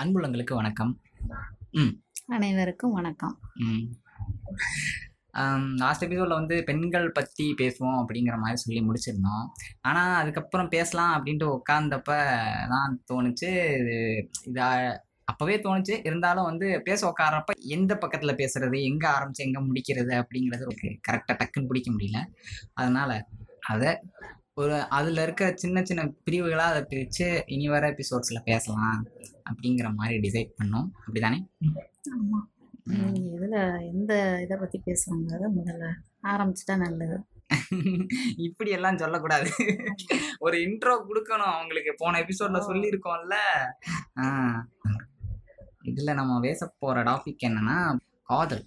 அன்புள்ளங்களுக்கு வணக்கம். ம். அனைவருக்கும் வணக்கம். லாஸ்ட் எபிசோடில் வந்து பெண்கள் பற்றி பேசுவோம் அப்படிங்கிற மாதிரி சொல்லி முடிச்சிருந்தோம். ஆனால் அதுக்கப்புறம் பேசலாம் அப்படின்ட்டு உட்காந்தப்ப தான் தோணுச்சு. இது இதா அப்போவே தோணுச்சு. இருந்தாலும் வந்து பேச உட்காரப்ப எந்த பக்கத்தில் பேசுறது எங்கே ஆரம்பிச்சு எங்கே முடிக்கிறது அப்படிங்கிறது கரெக்டாக டக்குன்னு பிடிக்க முடியல. அதனால் அதை ஒரு அதில் இருக்க சின்ன சின்ன பிரிவுகளாக அதை பிரித்து இனி வர எபிசோட்ஸில் பேசலாம் அப்படிங்கிற மாதிரி டிசைட் பண்ணோம். அப்படிதானே? ஆமாம் நீங்கள் இதில் எந்த இதை பற்றி பேசுகிறாங்கிறத முதல்ல ஆரம்பிச்சிட்டா நல்லது. இப்படி எல்லாம் சொல்லக்கூடாது. ஒரு இன்ட்ரோ கொடுக்கணும் அவங்களுக்கு. போன எபிசோட்ல சொல்லியிருக்கோம்ல. இதுல நம்ம பேச போற டாபிக் என்னன்னா காதல்.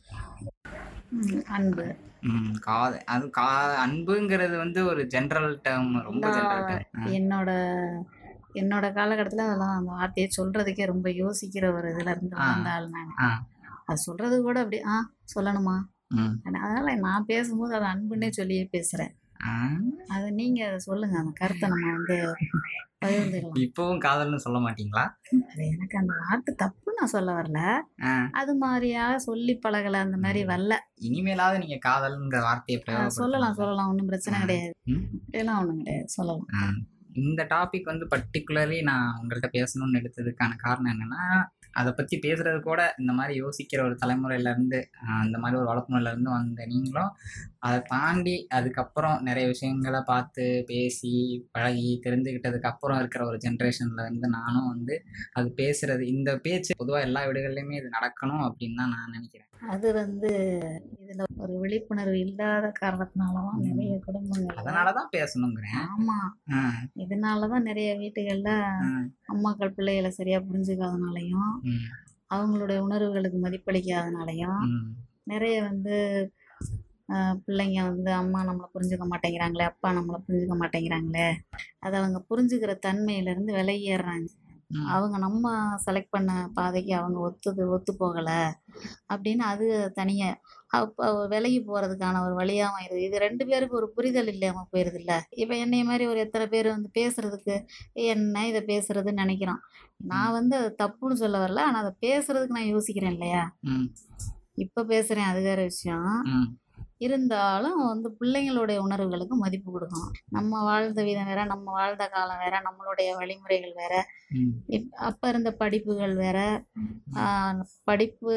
அன்பு. ம், காதல் அது கா அன்புங்கிறது வந்து ஒரு ஜென்ரல் டேர்ம் ரொம்ப ஜென்ரல் டேர்ம் என்னோட என்னோட காலகட்டத்தில் அதெல்லாம் அந்த வார்த்தையை சொல்கிறதுக்கே ரொம்ப யோசிக்கிற ஒரு இதில் இருந்து. வந்த ஆள் நான் ஆ. அது சொல்கிறது கூட அப்படி ஆ சொல்லணுமா. அதனால் நான் பேசும்போது அது அன்புன்னே சொல்லியே பேசுகிறேன் ஆ. அது நீங்கள் அதை சொல்லுங்கள் அந்த கருத்தை நம்ம வந்து பகிர்ந்துக்கலாம். இப்பவும் காதல்னு சொல்ல மாட்டீங்களா? அது எனக்கு அந்த வார்த்தை தப்பு நான் சொல்ல வரல. அது மாதிரியா சொல்லி பழகலை அந்த மாதிரி வரல. இனிமேலாவது நீங்க காதல்ங்கிற வார்த்தையை சொல்லலாம் சொல்லலாம். ஒன்றும் பிரச்சனை. கிடையாது. இதெல்லாம் ஒன்றும் கிடையாது. சொல்லலாம். இந்த டாபிக் வந்து பர்டிகுலர்லி நான் உங்கள்கிட்ட பேசணும்னு எடுத்ததுக்கான காரணம் என்னன்னா அதை பற்றி பேசுறது கூட இந்த மாதிரி யோசிக்கிற ஒரு தலைமுறையிலேருந்து இந்த மாதிரி ஒரு வளர்ப்புமுறையிலேருந்து வந்த நீங்களும் அதை தாண்டி அதுக்கப்புறம் நிறைய விஷயங்களை பார்த்து பேசி பழகி தெரிஞ்சுக்கிட்டதுக்கு அப்புறம் இருக்கிற ஒரு ஜென்ரேஷனில் இருந்து நானும் வந்து அது பேசுறது இந்த பேச்சு பொதுவாக எல்லா வீடுகள்லையுமே இது நடக்கணும் அப்படின்னு தான் நான் நினைக்கிறேன். அது வந்து இதில் ஒரு விழிப்புணர்வு இல்லாத காரணத்தினால தான் நிறைய குடும்பங்கள் அதனால தான் பேசணுங்கிறேன். ஆமாம் இதனால தான் நிறைய வீட்டுகளில் அம்மாக்கள் பிள்ளைகளை சரியாக புரிஞ்சுக்காதனாலையும் அவங்களுடைய உணர்வுகளுக்கு மதிப்பளிக்காதனாலையும் நிறைய வந்து பிள்ளைங்க வந்து அம்மா நம்மளை புரிஞ்சுக்க மாட்டேங்கிறாங்களே அப்பா நம்மளை புரிஞ்சுக்க மாட்டேங்கிறாங்களே அதை அவங்க புரிஞ்சுக்கிற தன்மையிலேருந்து விலகிடுறாங்க ம். அவங்க நம்ம செலக்ட் பண்ண பாதைக்கு அவங்க ஒத்துது ஒத்து போகலை அப்படின்னு அது தனியாக அப்போ விலகி போகிறதுக்கான ஒரு வழியாகவும் ஆயிடுது இது ரெண்டு பேருக்கு ஒரு புரிதல் இல்லாமல் போயிடுது இல்லை இப்போ என்னைய மாதிரி ஒரு எத்தனை பேர் வந்து பேசுகிறதுக்கு என்ன இதை பேசுறதுன்னு நினைக்கிறோம். நான் வந்து அது தப்புன்னு சொல்ல வரல. ஆனால் அதை பேசுறதுக்கு நான் யோசிக்கிறேன் இல்லையா? இப்போ பேசுகிறேன் அது வேற விஷயம். இருந்தாலும் வந்து பிள்ளைங்களுடைய உணர்வுகளுக்கு மதிப்பு கொடுக்கணும். நம்ம வாழ்ந்த விதம் வேற நம்ம வாழ்ந்த காலம் வேற நம்மளுடைய வழிமுறைகள் வேற. அப்போ இருந்த படிப்புகள் வேற. படிப்பு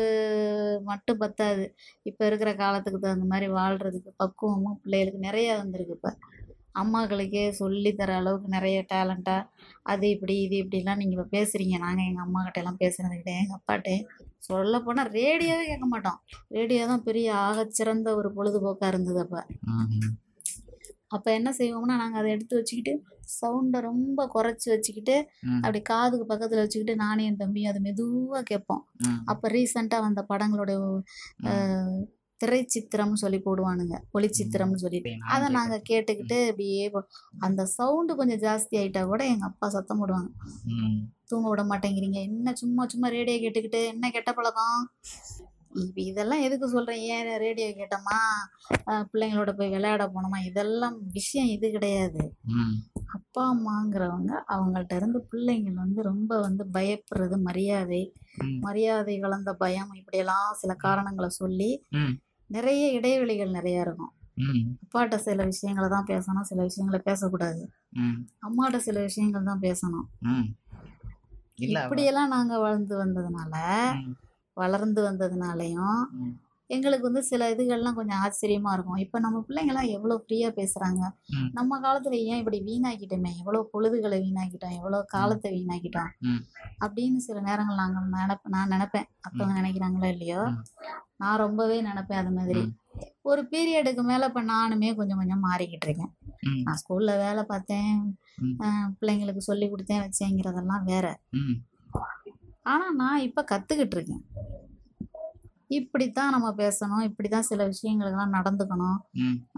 மட்டும் பத்தாது. இப்போ இருக்கிற காலத்துக்கு தகுந்த மாதிரி வாழ்கிறதுக்கு பக்குவமும் பிள்ளைகளுக்கு நிறைய வந்திருக்கு இப்போ. அம்மாக்களுக்கே சொல்லி தர அளவுக்கு நிறைய டேலண்ட்டாக அது இப்படி இது இப்படிலாம் நீங்கள் இப்போ பேசுகிறீங்க நாங்கள் எங்கள் அம்மாக்கிட்ட எல்லாம் பேசுனது கிடையாது எங்கள் அப்பாட்டே. சொல்ல போனால் ரேடியோவே கேட்க மாட்டோம். ரேடியோ தான் பெரிய ஆகச்சிறந்த ஒரு பொழுதுபோக்காக இருந்தது அப்போ. அப்போ என்ன செய்வோம்னா நாங்கள் அதை எடுத்து வச்சுக்கிட்டு சவுண்டை ரொம்ப குறைச்சி வச்சுக்கிட்டு அப்படி காதுக்கு பக்கத்தில் வச்சுக்கிட்டு நானே என் தம்பியும் அதை மெதுவாக கேட்போம். அப்போ ரீசெண்டாக வந்த படங்களுடைய. திரைச்சித்திரம்னு சொல்லி போடுவானுங்க. ஒளிச்சித்திரம்னு சொல்லி. அதை. நாங்கள் கேட்டுக்கிட்டு அப்படியே போ- அந்த சவுண்டு கொஞ்சம் ஜாஸ்தி ஆயிட்டா கூட எங்கள் அப்பா சத்தம் போடுவாங்க. தூங்க விட மாட்டேங்கிறீங்க. என்ன சும்மா சும்மா ரேடியோ கேட்டுக்கிட்டு என்ன கெட்ட பழக்கம்? இப்போ இதெல்லாம் எதுக்கு சொல்கிறேன் ஏன் ரேடியோ கேட்டோமா? பிள்ளைங்களோட போய் விளையாட போனோமா? இதெல்லாம் விஷயம் இது கிடையாது. அப்பா அம்மாங்கிறவங்க அவங்கள்ட்ட இருந்து பிள்ளைங்கள் வந்து ரொம்ப வந்து பயப்படுறது மரியாதை மரியாதை கலந்த பயம் இப்படியெல்லாம் சில காரணங்களை சொல்லி நிறைய இடைவெளிகள் நிறைய இருக்கும். அப்பாட்ட சில விஷயங்களை தான் பேசணும் சில விஷயங்களை பேசக்கூடாது. அம்மாட்ட சில விஷயங்கள் தான் பேசணும். இப்படியெல்லாம் நாங்கள் வளர்ந்து வந்ததுனால வளர்ந்து வந்ததுனாலையும் எங்களுக்கு வந்து சில இதுகள்லாம் கொஞ்சம் ஆச்சரியமா இருக்கும். இப்போ நம்ம பிள்ளைங்களாம் எவ்வளோ ஃப்ரீயாக பேசுகிறாங்க ம். நம்ம காலத்தில் ஏன் இப்படி வீணாக்கிட்டோமே? எவ்வளோ பொழுதுகளை வீணாக்கிட்டோம்? எவ்வளோ காலத்தை வீணாக்கிட்டோம். அப்படின்னு சில நேரங்கள் நாங்கள் நினப்ப நான் நினப்பேன். மற்றவங்க நினைக்கிறாங்களோ இல்லையோ. நான் ரொம்பவே நினப்பேன் அது மாதிரி. ஒரு பீரியடுக்கு மேலே இப்போ நானுமே கொஞ்சம் கொஞ்சம் மாறிக்கிட்டு இருக்கேன். நான் ஸ்கூலில் வேலை பார்த்தேன். பிள்ளைங்களுக்கு சொல்லி கொடுத்தேன் வச்சேங்கிறதெல்லாம் வேற. ம், ஆனால் நான் இப்போ கற்றுக்கிட்டு இருக்கேன். இப்படித்தான் நம்ம பேசணும். இப்படி தான் சில விஷயங்களுக்கெல்லாம் நடந்துக்கணும்.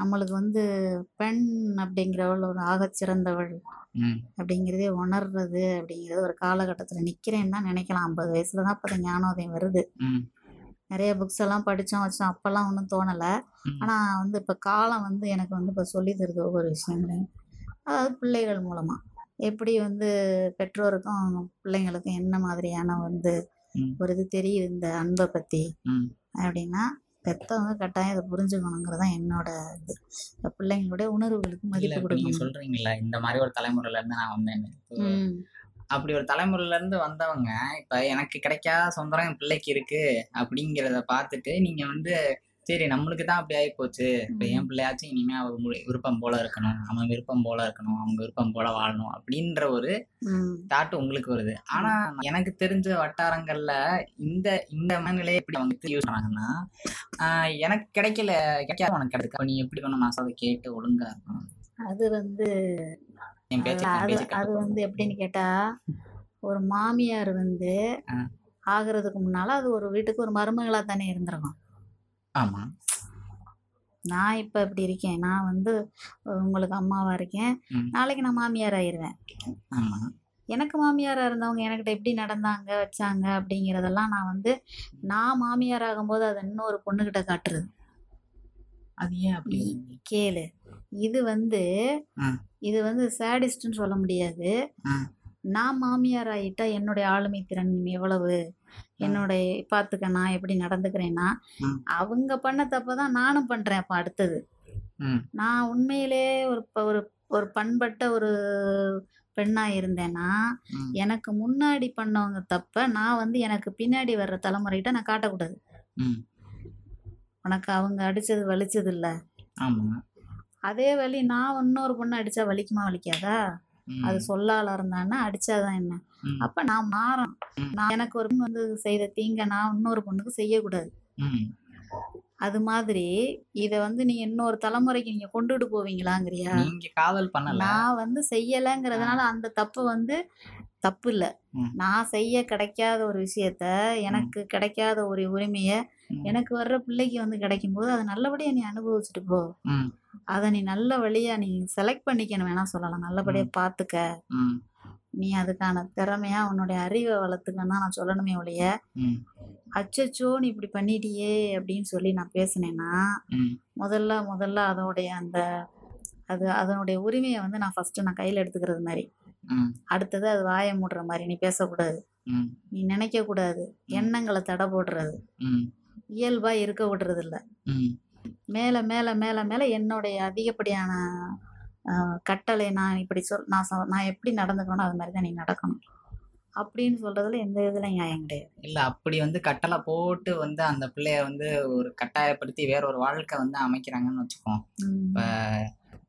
நம்மளுக்கு வந்து பெண் அப்படிங்கிறவள் ஒரு ஆகச்சிறந்தவள் அப்படிங்கிறதே உணர்றது அப்படிங்கிறது ஒரு காலகட்டத்தில் நிற்கிறேன்னு தான் நினைக்கலாம். ஐம்பது வயசுல தான் இப்போ ஞானோதயம் வருது. நிறைய புக்ஸ் எல்லாம் படித்தோம் வச்சோம். அப்போல்லாம் ஒன்றும் தோணலை. ஆனால் வந்து இப்போ காலம் வந்து எனக்கு வந்து இப்போ சொல்லி தருது ஒவ்வொரு விஷயங்களையும். அதாவது பிள்ளைகள் மூலமாக எப்படி வந்து பெற்றோருக்கும் பிள்ளைங்களுக்கும் என்ன மாதிரியான வந்து. ஒரு இது தெரியுது இந்த அன்பை பற்றி அப்படின்னா பெற்றவங்க கட்டாயம் இதை புரிஞ்சுக்கணுங்கிறது தான் என்னோட இது. பிள்ளைங்களுடைய உணர்வுகளுக்கு மதிப்பு கொடுக்கணும். சொல்றீங்கல்ல இந்த மாதிரி ஒரு தலைமுறையில இருந்து நான் ம். அப்படி ஒரு தலைமுறையில இருந்து வந்தவங்க இப்ப எனக்கு கிடைக்காத சொந்தம் என் பிள்ளைக்கு இருக்கு அப்படிங்கிறத பார்த்துட்டு நீங்க வந்து சரி நம்மளுக்கு தான் அப்படி ஆகி போச்சு. இப்ப. என் பிள்ளையாச்சும் இனிமே அவ முடி- விருப்பம் போல இருக்கணும் அவன் விருப்பம் போல இருக்கணும் அவங்க விருப்பம் போல வாழணும் அப்படின்ற ஒரு தாட் உங்களுக்கு வருது. ஆனா எனக்கு தெரிஞ்ச வட்டாரங்கள்ல இந்த இந்த மனநிலையை எப்படி அவங்க யூஸ் பண்றாங்கன்னா ஆஹ் எனக்கு கிடைக்கல கிடைக்காத உனக்கு கிடைக்கும் நீ எப்படி வேணும் நான் சொல்றதை கேட்டு ஒழுங்கா இருக்கணும். அது வந்து அது வந்து எப்படின்னு கேட்டா ஒரு மாமியார் வந்து. ஆகிறதுக்கு முன்னால அது ஒரு வீட்டுக்கு ஒரு மருமகளா தானே இருந்திருக்கும். ஆமா. நான் இப்போ இப்படி இருக்கேன். நான் வந்து உங்களுக்கு அம்மாவா இருக்கேன். நாளைக்கு நான் மாமியார் ஆயிடுவேன் ஆமா. எனக்கு மாமியாராக இருந்தவங்க எனக்கிட்ட எப்படி நடந்தாங்க வச்சாங்க அப்படிங்கிறதெல்லாம் நான் வந்து நான் மாமியார் ஆகும்போது அதை இன்னொரு பொண்ணுக்கிட்ட காட்டுறது. அது ஏன் அப்படி? கேளு. இது வந்து. இது வந்து சேடிஸ்ட்னு சொல்ல முடியாது. நான் மாமியார் ஆகிட்டா என்னுடைய ஆளுமை திறன் எவ்வளவு? என்னுடைய பார்த்துக்க நான் எப்படி நடந்துக்கிறேன்னா. அவங்க பண்ண தப்பை தான் நானும் பண்ணுறேன் அப்போ அடுத்தது. நான் உண்மையிலே ஒரு ஒரு ஒரு பண்பட்ட ஒரு பெண்ணாக இருந்தேன்னா. எனக்கு முன்னாடி பண்ணவங்க தப்ப நான் வந்து எனக்கு பின்னாடி வர்ற தலைமுறைகிட்ட நான் காட்டக்கூடாது. உனக்கு அவங்க அடிச்சது வலிச்சது இல்லை. அதே வலி நான் இன்னொரு பொண்ணு அடிச்சா வலிக்குமா வலிக்காதா. அது சொல்லால இருந்தான்னா அடிச்சாதான் என்ன. அப்ப நான் மாறணும். நான் எனக்கு ஒரு வந்து செய்த தீங்க நான் இன்னொரு பொண்ணுக்கு செய்யக்கூடாது. அது மாதிரி இதை வந்து நீ இன்னொரு தலைமுறைக்கு நீங்க கொண்டுட்டு போவீங்களாங்கிறியா? நீங்க காதல் பண்ணல. நான் வந்து செய்யலைங்கிறதுனால அந்த தப்பு வந்து தப்பு இல்லை. நான் செய்ய கிடைக்காத ஒரு விஷயத்த எனக்கு கிடைக்காத ஒரு உரிமையை. எனக்கு வர்ற பிள்ளைக்கு வந்து கிடைக்கும்போது அதை நல்லபடியாக நீ அனுபவிச்சுட்டு போ. அதை நீ நல்ல வழியா நீ செலக்ட் பண்ணிக்கணும் வேணா சொல்லலாம் நல்லபடியாக பார்த்துக்க. நீ அதுக்கான திறமையா உன்னுடைய அறிவை வளர்த்துக்கன்னு தான் நான் சொல்லணுமே ஒழிய. அச்சச்சோ நீ இப்படி பண்ணிட்டியே அப்படின்னு சொல்லி நான் பேசினேன்னா. முதல்ல முதல்ல அதோடைய அந்த அது அதனுடைய உரிமையை வந்து நான் ஃபஸ்ட்டு நான் கையில் எடுத்துக்கிறது மாதிரி. அடுத்தது அது வாயை மூடுற மாதிரி நீ பேசக்கூடாது. நீ நினைக்கக்கூடாது. எண்ணங்களை தடை போடுறது. ம். இயல்பாக இருக்க விடுறது இல்லை ம். மேலே மேலே மேலே மேலே என்னுடைய அதிகப்படியான கட்டளை நான் இப்படி சொல் நான் நான் எப்படி நடந்துக்கணும் அது மாதிரி தான் நீ நடக்கணும். அப்படின்னு சொல்றதுல எந்த இதில் நியாயம் கிடையாது. இல்ல அப்படி வந்து கட்டளை போட்டு வந்து அந்த பிள்ளைய வந்து ஒரு கட்டாயப்படுத்தி வேற ஒரு வாழ்க்கை வந்து அமைக்கிறாங்கன்னு வச்சுக்கோம். இப்ப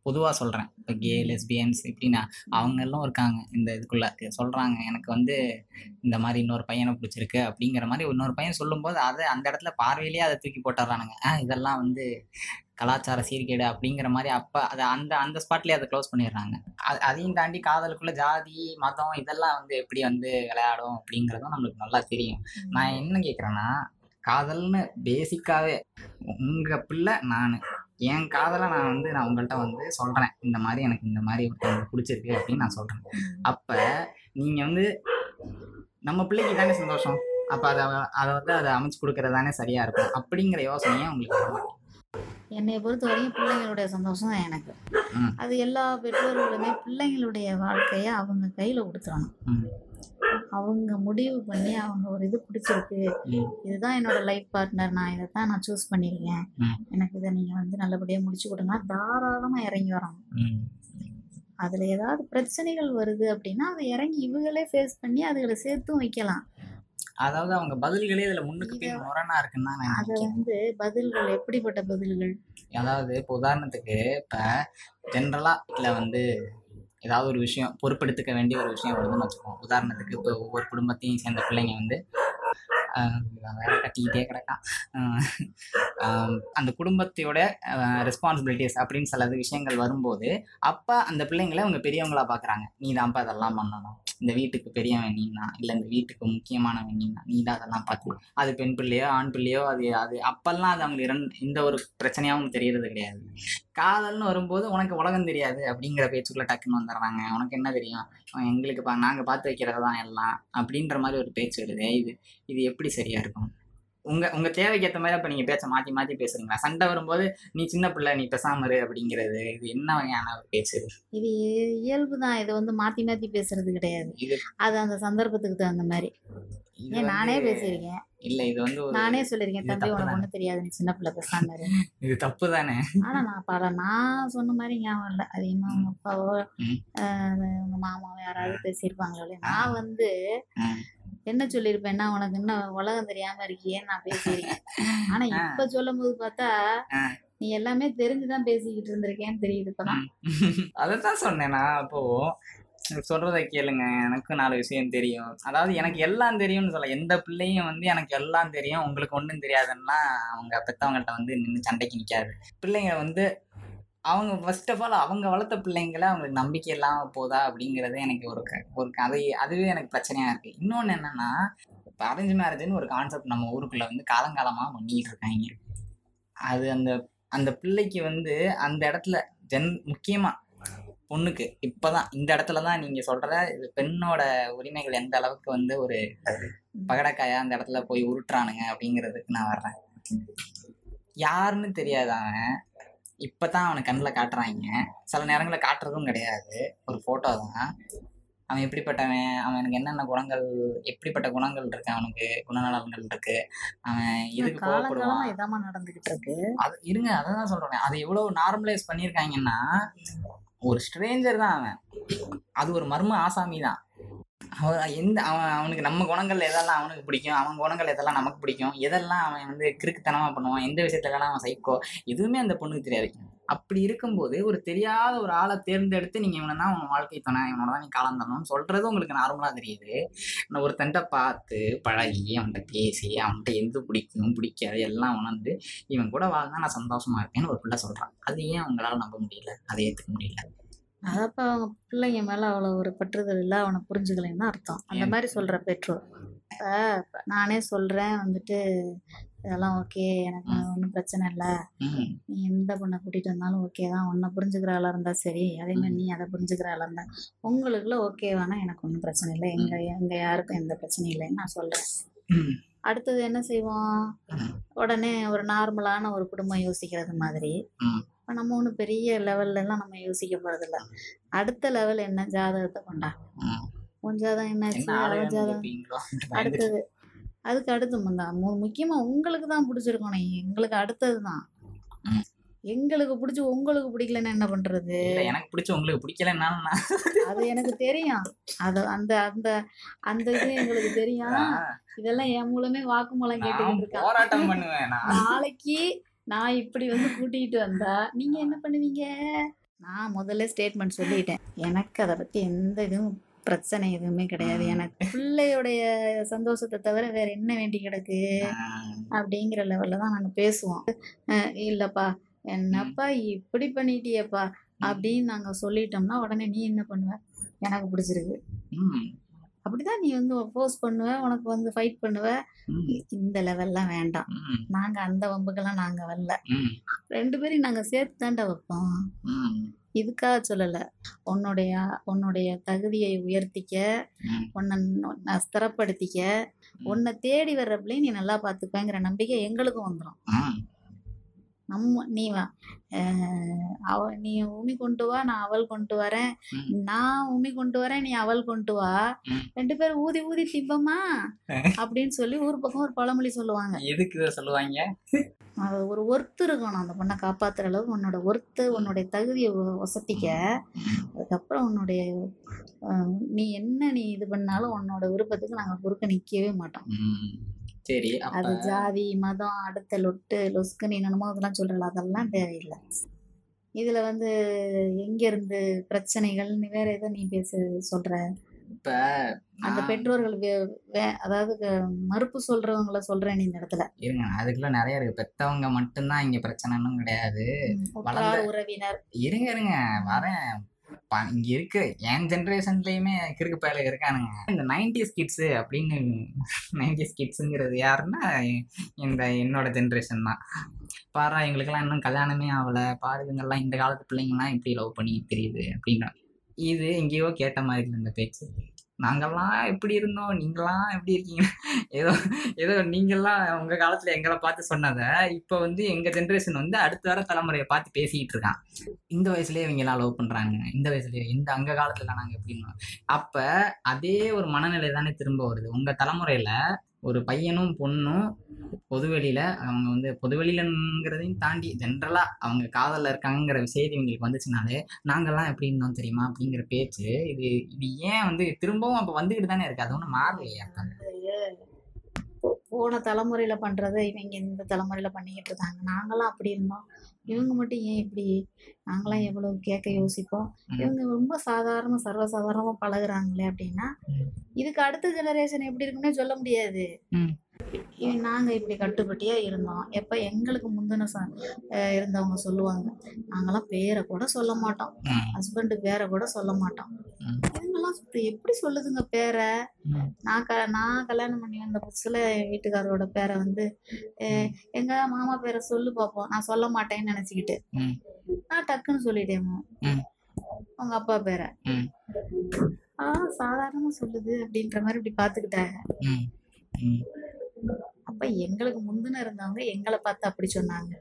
பொதுவா சொல்றேன். இப்ப கே லெஸ்பியன்ஸ் இப்படின்னா அவங்க எல்லாம் இருக்காங்க. இந்த இதுக்குள்ள சொல்றாங்க. எனக்கு வந்து இந்த மாதிரி இன்னொரு பையனை பிடிச்சிருக்கு அப்படிங்கிற மாதிரி இன்னொரு பையன் சொல்லும்போது அதை அந்த இடத்துல பார்வையிலேயே அதை தூக்கி போட்டுறானுங்க. ஆ இதெல்லாம் வந்து கலாச்சார சீர்கேடு அப்படிங்கிற மாதிரி அப்ப அதை அந்த அந்த ஸ்பாட்லயே அதை க்ளோஸ் பண்ணிடுறாங்க. அது அதையும் தாண்டி காதலுக்குள்ள ஜாதி மதம் இதெல்லாம் வந்து எப்படி வந்து விளையாடும் அப்படிங்கிறதும் நம்மளுக்கு நல்லா தெரியும். நான் என்ன கேட்குறேன்னா காதல்னு பேசிக்காவே உங்க பிள்ளை நான். என் காதலை நான் வந்து நான் உங்கள்கிட்ட வந்து சொல்றேன். இந்த மாதிரி எனக்கு இந்த மாதிரி ஒருத்தவங்க பிடிச்சிருக்கு அப்படின்னு நான் சொல்றேன். அப்ப நீங்க வந்து நம்ம பிள்ளைக்கு தானே சந்தோஷம். அப்ப அதை அதை வந்து அதை அமைச்சு கொடுக்கறது தானே சரியா இருக்கும். அப்படிங்கிற யோசனையே உங்களுக்கு வர. என்னைய பொறுத்த வரைக்கும் பிள்ளைங்களுடைய சந்தோஷம் தான் எனக்கு. அது எல்லா பெற்றோர்களுமே பிள்ளைங்களுடைய வாழ்க்கையை அவங்க கையில் கொடுத்துடணும் அவங்க முடிவு பண்ணி அவங்க ஒரு இது பிடிச்சிருக்கு. இதுதான் என்னோட லைஃப் பார்ட்னர் நான். இதை தான் நான் சூஸ் பண்ணியிருக்கேன் ம். எனக்கு இதை நீங்கள் வந்து நல்லபடியாக முடிச்சு கொடுங்க. தாராளமாக இறங்கி ம். அதில் ஏதாவது பிரச்சனைகள் வருது அப்படின்னா அதை இறங்கி இவங்களே ஃபேஸ் பண்ணி அதுகளை சேர்த்தும் வைக்கலாம். அதாவது அவங்க பதில்களே இதுல முன்னுக்கு முரணா இருக்குன்னு தான் அதை வந்து பதில்கள் எப்படிப்பட்ட பதில்கள்? அதாவது இப்போ உதாரணத்துக்கு இப்போ ஜென்ரலாக இல்லை வந்து ஏதாவது ஒரு விஷயம் பொறுப்பெடுத்துக்க வேண்டிய ஒரு விஷயம் வருதுன்னு வச்சுக்கோம் உதாரணத்துக்கு இப்போ ஒவ்வொரு குடும்பத்தையும் சேர்ந்த பிள்ளைங்க வந்து வேலை கட்டிக்கிட்டே கிடக்கான். அந்த குடும்பத்தையோட ரெஸ்பான்சிபிலிட்டிஸ் அப்படின்னு சில விஷயங்கள் வரும்போது அப்போ அந்த பிள்ளைங்களை அவங்க பெரியவங்களா பார்க்குறாங்க நீ தான்ப்பா அதெல்லாம் பண்ணணும். இந்த வீட்டுக்கு பெரியவன் நீனா? இல்லை இந்த வீட்டுக்கு முக்கியமானவன் நீனா? நீ தான் அதெல்லாம் பார்த்து. அது பெண் பிள்ளையோ ஆண் பிள்ளையோ அது அது அப்பெல்லாம் அது அவங்க இரண்டு இந்த ஒரு பிரச்சனையாகவும் தெரியறது கிடையாது. காதல்னு வரும்போது உனக்கு உலகம் தெரியாது அப்படிங்கிற பேச்சுக்குள்ளே டக்குன்னு வந்துடுறாங்க. உனக்கு என்ன தெரியும்? எங்களுக்கு பா நாங்கள் பார்த்து வைக்கிறது தான் எல்லாம் அப்படின்ற மாதிரி ஒரு பேச்சு வருது. இது இது எப்படி சரியாக இருக்கும்? உங்க உங்க தேவைக்கு ஏத்த மாதிரி அப்ப நீங்க பேச்ச மாத்தி மாத்தி பேசுறீங்களா? சண்டை வரும்போது நீ சின்ன பிள்ளை நீ பேசாம இரு அப்படிங்கிறது இது என்ன வகையான ஒரு பேச்சு இது? இது இயல்பு தான். இது வந்து மாற்றி மாற்றி பேசுறது கிடையாது. அது அந்த சந்தர்ப்பத்துக்கு தகுந்த மாதிரி. ஏன் நானே பேசியிருக்கேன். இல்ல இது வந்து நானே சொல்லியிருக்கேன் இது தம்பி உனக்கு. ஒன்றும் தெரியாது. நீ சின்ன பிள்ளை பேசாம இரு. இது தப்பு தானே ஆனால் நான் பல நான் சொன்ன மாதிரி ஞாபகம் இல்லை. அதிகமாக அவங்க அப்பாவோ உங்க மாமாவோ யாராவது பேசியிருப்பாங்களோ நான் வந்து. என்ன சொல்லியிருப்பேன்னா உனக்கு இன்னும் உலகம் தெரியாம இருக்கியேன்னு நான் பேசியிருக்கேன். ஆனா. இப்ப சொல்லும் போது பார்த்தா. நீ எல்லாமே தெரிஞ்சுதான் பேசிக்கிட்டு இருந்திருக்கேன்னு தெரியுது இப்பதான். அதைத்தான் சொன்னேன் நான். அப்போ சொல்றதை கேளுங்க. எனக்கும் நாலு விஷயம் தெரியும். அதாவது எனக்கு எல்லாம் தெரியும்னு சொல்ல எந்த பிள்ளையும் வந்து எனக்கு எல்லாம் தெரியும். உங்களுக்கு ஒன்றும் தெரியாதுன்னா அவங்க பெத்தவங்கள்ட்ட வந்து நின்று சண்டைக்கு நிற்காது பிள்ளைங்க வந்து அவங்க ஃபர்ஸ்ட் ஆஃப் ஆல் அவங்க வளர்த்த பிள்ளைங்கள அவங்களுக்கு நம்பிக்கை இல்லாமல் போதா அப்படிங்கிறது எனக்கு ஒரு க- ஒரு கதை அதுவே எனக்கு பிரச்சனையாக இருக்குது இன்னொன்று என்னன்னா இப்போ அரேஞ்ச் மேரேஜ்னு ஒரு கான்செப்ட் நம்ம ஊருக்குள்ளே வந்து காலங்காலமாக பண்ணிக்கிட்டு இருக்காங்க. அது அந்த அந்த பிள்ளைக்கு வந்து அந்த இடத்துல ஜென் முக்கியமாக பொண்ணுக்கு இப்பதான் இந்த இடத்துல தான் நீங்கள் சொல்கிற இது பெண்ணோட உரிமைகள் எந்த அளவுக்கு வந்து ஒரு பகடக்காயா அந்த இடத்துல போய் உருட்டுறானுங்க அப்படிங்கிறதுக்கு நான் வர்றேன். யாருன்னு தெரியாது அவன் இப்பதான் அவனை கண்ணில் காட்டுறாங்க. சில நேரங்களில் காட்டுறதும் கிடையாது. ஒரு ஃபோட்டோ தான். அவன் எப்படிப்பட்டவன்? அவனுக்கு என்னென்ன குணங்கள் எப்படிப்பட்ட குணங்கள் இருக்கு அவனுக்கு? குணநலன்கள் இருக்கு. அவன் எதுக்கு கோவப்படுவான்? இதாம்மா நடந்துகிட்டு இருக்கு. அது இருங்க அதை தான் சொல்றேன். அதை எவ்வளவு நார்மலைஸ் பண்ணியிருக்காங்கன்னா ஒரு ஸ்ட்ரேஞ்சர் தான் அவன். அது ஒரு மர்ம ஆசாமி தான். அவன் எந்த அவன் அவனுக்கு நம்ம குணங்கள் எதெல்லாம் அவனுக்கு பிடிக்கும்? அவன் குணங்கள் எதெல்லாம் நமக்கு பிடிக்கும்? எதெல்லாம் அவன் வந்து கிறுக்குத்தனமாக பண்ணுவான்? எந்த விஷயத்துலலாம் அவன் சைக்கோ எதுவுமே அந்த பொண்ணுக்கு தெரியாது. அப்படி இருக்கும்போது ஒரு தெரியாத ஒரு ஆளை தேர்ந்தெடுத்து நீங்கள் இவனை தான் உன் வாழ்க்கை துணை இவனோட தான் நீ காலம் சொல்கிறது உங்களுக்கு நார்மலாக தெரியுது. நான் ஒருத்தன்ட்ட பார்த்து பழகி அவன்கிட்ட பேசி அவன்கிட்ட எது பிடிக்கும் பிடிக்காது எல்லாம் உணர்ந்து இவன் கூட வாழ்ந்தா நான் சந்தோஷமாக இருப்பேன்னு ஒரு பிள்ளை சொல்கிறான் அது ஏன் அவங்களால நம்ப முடியல? அதை ஏற்றுக்க முடியல. அதப்ப அவங்க பிள்ளைங்க மேல அவ்வளவு ஒரு பற்றுதல் இல்லை அவனை புரிஞ்சுக்கலைன்னு அர்த்தம். அந்த? மாதிரி சொல்ற பெற்றோர். இப்ப நானே சொல்றேன் வந்துட்டு இதெல்லாம் ஓகே எனக்கு ஒன்றும் பிரச்சனை இல்லை. நீ எந்த பொண்ணை கூட்டிகிட்டு வந்தாலும் ஓகே தான். உன்னை புரிஞ்சுக்கிற ஆளாக இருந்தால் சரி. அதே மாதிரி நீ அதை புரிஞ்சுக்கிற ஆளாக இருந்தா உங்களுக்குள்ள ஓகே வேணா எனக்கு ஒன்றும் பிரச்சனை இல்லை. எங்க எங்க யாருக்கும் எந்த பிரச்சனையும் இல்லைன்னு நான் சொல்கிறேன் ம், அடுத்தது என்ன செய்வோம். உடனே ஒரு நார்மலான ஒரு குடும்பம் யோசிக்கிறது மாதிரி. இப்போ நம்ம ஒன்றும் பெரிய லெவல்ல எல்லாம் நம்ம யோசிக்க போகிறதில்ல அடுத்த லெவல் என்ன ஜாதகத்தை கொண்டா. உன் ஜாதகம் என்னாச்சு? அவன் ஜாதகம் அடுத்தது. அதுக்கு அடுத்து தான் முக்கியமாக உங்களுக்கு தான் பிடிச்சிருக்கணும். எங்களுக்கு அடுத்தது தான். எங்களுக்கு பிடிச்சி உங்களுக்கு பிடிக்கலன்னு என்ன பண்ணுறது இல்ல எனக்கு பிடிச்ச உங்களுக்கு பிடிக்கலன்னா அது எனக்கு தெரியும். அது அந்த அந்த அந்த இது எங்களுக்கு தெரியும். இதெல்லாம் என் மூலமே வாக்குமூலம் இருக்கான். போராட்டம் பண்ணுவேன் நாளைக்கு நான் இப்படி வந்து கூட்டிகிட்டு வந்தா நீங்க என்ன பண்ணுவீங்க? நான் முதல்ல ஸ்டேட்மெண்ட் சொல்லிட்டேன். எனக்கு அதை பத்தி எந்த இதுவும் பிரச்சனை எதுவுமே கிடையாது. எனக்கு பிள்ளையுடைய சந்தோஷத்தை தவிர வேற என்ன வேண்டி கிடக்கு? அப்படிங்கிற லெவல்ல தான் நாங்கள் பேசுவோம். இல்லப்பா என்னப்பா இப்படி பண்ணிட்டியேப்பா? அப்படின்னு நாங்கள் சொல்லிட்டோம்னா உடனே நீ என்ன பண்ணுவ? எனக்கு பிடிச்சிருக்கு. அப்படிதான் நீ வந்து ஃபோர்ஸ் பண்ணுவ உனக்கு வந்து ஃபைட் பண்ணுவ. இந்த லெவல்லாம் வேண்டாம். ம், நாங்கள் அந்த வம்புக்கெல்லாம் நாங்கள் வரல. ரெண்டு பேரையும் நாங்கள் சேர்த்து தாண்டா வைப்போம் இதுக்காக சொல்லலை. உன்னுடைய உன்னுடைய தகுதியை உயர்த்திக்க. உன்னை ஸ்திரப்படுத்திக்க உன்னை தேடி வர்ற பிள்ளைய நீ நல்லா பார்த்துப்பேங்கிற நம்பிக்கை எங்களுக்கும் வந்துடும் நம்ம நீ வா. அவ நீ உமி கொண்டு வா நான் அவள் கொண்டு வரேன். நான் உமி கொண்டு வரேன் நீ அவள் கொண்டு வா. ரெண்டு பேரும் ஊதி ஊதி திம்பமா? அப்படின்னு சொல்லி ஊர் பக்கம் ஒரு பழமொழி சொல்லுவாங்க. எதுக்கு சொல்லுவாங்க? ஒரு ஒர்த்து இருக்கணும் அந்த பொண்ணை காப்பாத்துற அளவுக்கு உன்னோட ஒர்த்து உன்னுடைய தகுதியை ஒசத்திக்க அதுக்கப்புறம் உன்னுடைய நீ என்ன நீ இது பண்ணாலும் உன்னோட விருப்பத்துக்கு நாங்கள் குறுக்க நிற்கவே மாட்டோம். சரி அது ஜாதி மதம் அடுத்த லொட்டு லொஸ்கு நீ என்னமோ அதெல்லாம் சொல்றல அதெல்லாம் தேவையில்லை. இதுல வந்து எங்க இருந்து பிரச்சனைகள் நீ வேற ஏதோ நீ பேச சொல்ற? இப்ப அந்த பெற்றோர்கள் அதாவது மறுப்பு சொல்றவங்கள சொல்றேன் நீ இந்த இடத்துல. இருங்க அதுக்குள்ள நிறைய இருக்கு. பெத்தவங்க மட்டும்தான் இங்க பிரச்சனைன்னு கிடையாது. உறவினர். இருங்க இருங்க வரேன். இங்க இருக்க என் ஜென்ரேஷன்லயுமே கிறுக்கு பயல இருக்கானுங்க. இந்த நைன்டிஸ் கிட்ஸு அப்படின்னு நைன்டிஸ் கிட்ஸுங்கிறது யாருன்னா இந்த என்னோட ஜென்ரேஷன் தான். பாரா எங்களுக்கெல்லாம் இன்னும் கல்யாணமே ஆகலை. பாருங்கெல்லாம் இந்த காலத்து பிள்ளைங்கெல்லாம் இப்படி லவ் பண்ணி தெரியுது அப்படின்னா. இது எங்கேயோ கேட்ட மாதிரி இல்லை இந்த பேச்சு. நாங்கெல்லாம் எப்படி இருந்தோம்? நீங்களாம் எப்படி இருக்கீங்க? ஏதோ ஏதோ நீங்கள்லாம் உங்கள் காலத்துல எங்களை பார்த்து சொன்னதை இப்போ வந்து எங்கள் ஜென்ரேஷன் வந்து அடுத்த வர தலைமுறையை பார்த்து பேசிக்கிட்டு இருக்கான். இந்த வயசுலயே இவங்க எல்லாம் லவ் பண்றாங்க. இந்த வயசுலேயே இந்த அங்கே காலத்தில் நாங்கள் எப்படின்னு அப்போ அதே ஒரு மனநிலை தானே திரும்ப வருது. உங்கள் தலைமுறையில் ஒரு பையனும் பொண்ணும் பொதுவெளியில் அவங்க வந்து பொதுவெளியிலங்கிறதையும் தாண்டி ஜென்ரலாக அவங்க காதலில் இருக்காங்கிற செய்தி இவங்களுக்கு வந்துச்சுனாலே நாங்கெல்லாம் எப்படி இருந்தோம் தெரியுமா? அப்படிங்கிற பேச்சு இது இது ஏன் வந்து திரும்பவும் அப்போ வந்துக்கிட்டு தானே இருக்கு? அது ஒன்றும் மாறலையா போன தலைமுறையில் பண்ணுறதை இவங்க இந்த தலைமுறையில் பண்ணிக்கிட்டு இருக்காங்க. நாங்களாம் அப்படி இருந்தோம். இவங்க மட்டும் ஏன் இப்படி? நாங்களாம் எவ்வளவு கேட்க யோசிப்போம். இவங்க ரொம்ப சாதாரண சர்வசாதாரணமா பழகுறாங்களே அப்படின்னா. இதுக்கு அடுத்த ஜெனரேஷன் எப்படி இருக்குன்னே சொல்ல முடியாது. நாங்க இப்படி கட்டுப்பட்டியா இருந்தோம். எப்ப எங்களுக்கு முந்தின ச- இருந்தவங்க சொல்லுவாங்க. நாங்களாம் பேரை கூட சொல்ல மாட்டோம். ஹஸ்பண்டு பேரை கூட சொல்ல மாட்டோம். ம். இதுங்கெல்லாம் சுத்த- எப்படி சொல்லுதுங்க பேரை? நான் க நான் கல்யாணம் பண்ணி வந்த புதுசுல என் வீட்டுக்காரோட பேரை வந்து எங்க மாமா பேரை சொல்லு பார்ப்போம் நான் சொல்ல மாட்டேன்னு நினச்சிக்கிட்டு. நான் டக்குன்னு சொல்லிட்டேன். உங்க அப்பா பேரை. ஆ சாதாரணமா சொல்லுது அப்படின்ற மாதிரி இப்படி ம், அப்ப எங்களுக்கு முந்தின இருந்தவங்க எங்களை பார்த்து அப்படி சொன்னாங்க.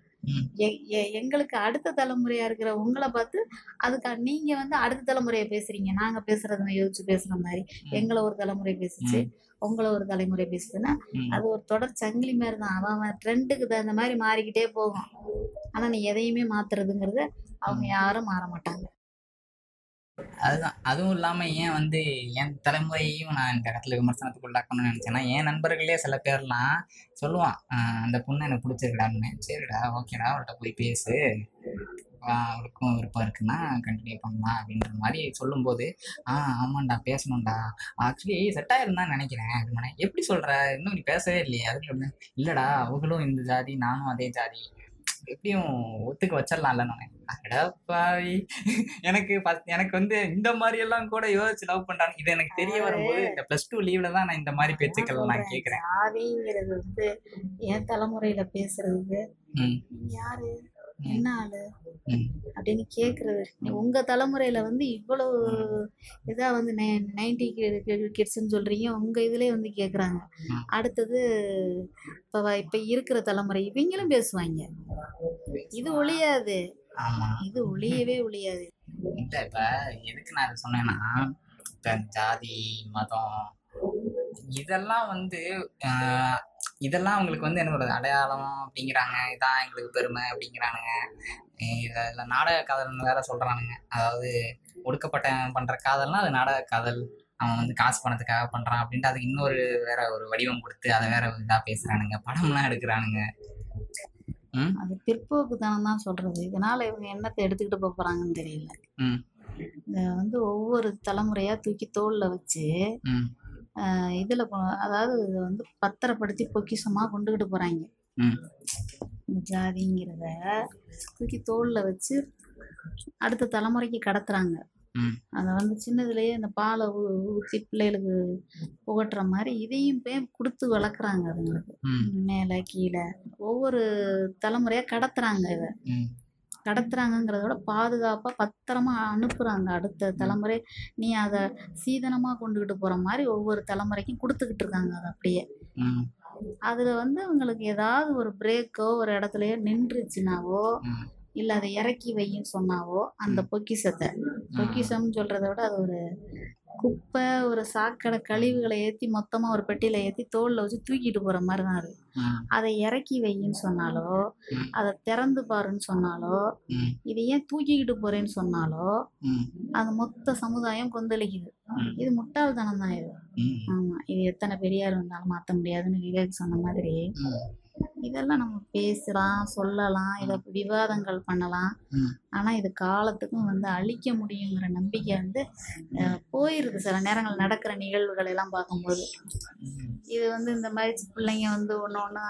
எங்களுக்கு அடுத்த தலைமுறையா இருக்கிற உங்களை பார்த்து அதுக்கு நீங்க வந்து அடுத்த தலைமுறையை பேசுறீங்க. நாங்க பேசுறத யோசிச்சு பேசுற மாதிரி. எங்களை ஒரு தலைமுறை பேசுச்சு. உங்களை ஒரு தலைமுறை பேசுதுன்னா. அது ஒரு தொடர் சங்கிலி மாதிரி தான். அவன் அவன் ட்ரெண்டுக்கு தகுந்த மாதிரி மாறிக்கிட்டே போகும். ஆனா நீ எதையுமே மாத்துறதுங்கிறது அவங்க யாரும் மாற மாட்டாங்க. அதுதான். அதுவும் இல்லாம ஏன் வந்து என் தலைமுறையையும் நான் இந்த இடத்துல விமர்சனத்துக்கு உள்ளாக்கணும்னு நினைச்சேன்னா என் நண்பர்களே சில பேர்லாம் சொல்லுவான் "ஆஹ் அந்த பொண்ணு எனக்கு பிடிச்சிருக்கடான்னு சரிடா ஓகேடா அவர்கிட்ட போய் பேசு. ஆஹ் விருப்பம் இருக்குன்னா கண்டினியூ பண்ணலாம். அப்படின்ற மாதிரி சொல்லும்போது ஆ ஆமாண்டா பேசணும்டா. ஆக்சுவலி செட் ஆயிருந்தான்னு நினைக்கிறேன். எப்படி சொல்ற? இன்னும் நீ பேசவே இல்லையே. அதுக்கு இல்லைடா இல்லடா அவங்களும் இந்த ஜாதி நானும் அதே ஜாதி. எப்படியும் ஒத்துக்க வச்சிடலாம்ல நான். அடா பாவி எனக்கு first- எனக்கு வந்து இந்த மாதிரி எல்லாம் கூட யோசிச்சு லவ் பண்றாங்க இது எனக்கு தெரிய வரும்போது இந்த பிளஸ் டூ லீவ்ல தான் நான் இந்த மாதிரி பேச்சுக்கள் நான் சொல்றேன். கேக்குறேன். ஜாதிங்கிறது வந்து என் தலைமுறையில நீ யாரு? என்ன ஆளு அப்படின்னு கேக்குறது. உங்க தலைமுறையில வந்து இவ்வளவு இதா வந்து நைன்டி கிட்ஸ்ன்னு சொல்றீங்க. உங்க இதுலயே வந்து கேக்குறாங்க. அடுத்தது இப்ப இப்ப இருக்கிற தலைமுறை இவங்களும் பேசுவாங்க. இது ஒழியாது. ஆமா. இது ஒழியவே ஒழியாது. இல்ல இப்ப எதுக்கு நான் சொன்னேன்னா இப்ப ஜாதி மதம் இதெல்லாம் வந்து இதெல்லாம் அவங்களுக்கு வந்து என்ன சொல்றது? அடையாளம் அப்படிங்கிறாங்க. இதான் எங்களுக்கு பெருமை அப்படிங்கிறானுங்க. இதுல நாடக காதல்னு வேற சொல்றானுங்க. அதாவது ஒடுக்கப்பட்ட பண்ற காதல்னா அது நாடக காதல். அவன் வந்து காசு பணத்துக்காக பண்றான் அப்படின்ட்டு அதுக்கு இன்னொரு வேற ஒரு வடிவம் கொடுத்து அதை வேற இதா பேசுறானுங்க. படம்லாம் எடுக்கிறானுங்க. அது பிற்போக்குத்தனம் தான் சொல்றது. இதனால இவங்க என்னத்தை எடுத்துக்கிட்டு போக போறாங்கன்னு தெரியல. வந்து ஒவ்வொரு தலைமுறையா தூக்கி தோல்ல வச்சு இதுல அதாவது இதை வந்து பத்திரப்படுத்தி பொக்கிஷமா கொண்டுகிட்டு போறாங்க. ம். இந்த ஜாதிங்கிறத தூக்கி தோல்ல வச்சு அடுத்த தலைமுறைக்கு கடத்துறாங்க. அதை வந்து சின்னதுலயே இந்த பாலை ஊ- ஊத்தி பிள்ளைகளுக்கு புகட்டுற மாதிரி இதையும் போய் கொடுத்து வளர்க்குறாங்க அதுங்களுக்கு. மேலே கீழே. ஒவ்வொரு தலைமுறையா கடத்துறாங்க இதை. கடத்துறாங்கங்கிறத விட பாதுகாப்பாக பத்திரமா அனுப்புகிறாங்க அடுத்த தலைமுறை. நீ அதை சீதனமாக கொண்டுக்கிட்டு போகிற மாதிரி ஒவ்வொரு தலைமுறைக்கும் கொடுத்துக்கிட்டு இருக்காங்க அதை அப்படியே. அதில் வந்து அவங்களுக்கு ஏதாவது ஒரு பிரேக்கோ ஒரு இடத்துலையோ நின்றுச்சுனாவோ. இல்லை அதை இறக்கி வைன்னு சொன்னாவோ அந்த பொக்கிஷத்தை. பொக்கிஷம்னு சொல்கிறத விட அது ஒரு குப்பை ஒரு சாக்கடை கழிவுகளை ஏற்றி மொத்தமாக ஒரு பெட்டியில் ஏற்றி தோளில் வச்சு தூக்கிட்டு போகிற மாதிரி தான் அது. அதை இறக்கி வைன்னு சொன்னாலோ. அதை திறந்து பாருன்னு சொன்னாலோ இதை ஏன் தூக்கிக்கிட்டு போறேன்னு சொன்னாலோ அது மொத்த சமுதாயம் கொந்தளிக்குது. இது முட்டாள்தனம் தான் இது. ம், ஆமா இது எத்தனை பெரியார் வந்தாலும் மாற்ற முடியாதுன்னு விவேக் சொன்ன மாதிரி. இதெல்லாம் நம்ம பேசலாம் சொல்லலாம் இதை விவாதங்கள் பண்ணலாம். ஆனா இது காலத்துக்கும் வந்து அழிக்க முடியுங்கிற நம்பிக்கை வந்து போயிருக்கு சில நேரங்கள் நடக்கிற நிகழ்வுகள் எல்லாம் பார்க்கும்போது இது வந்து இந்த மாதிரி பிள்ளைங்க வந்து ஒன்று ஒன்று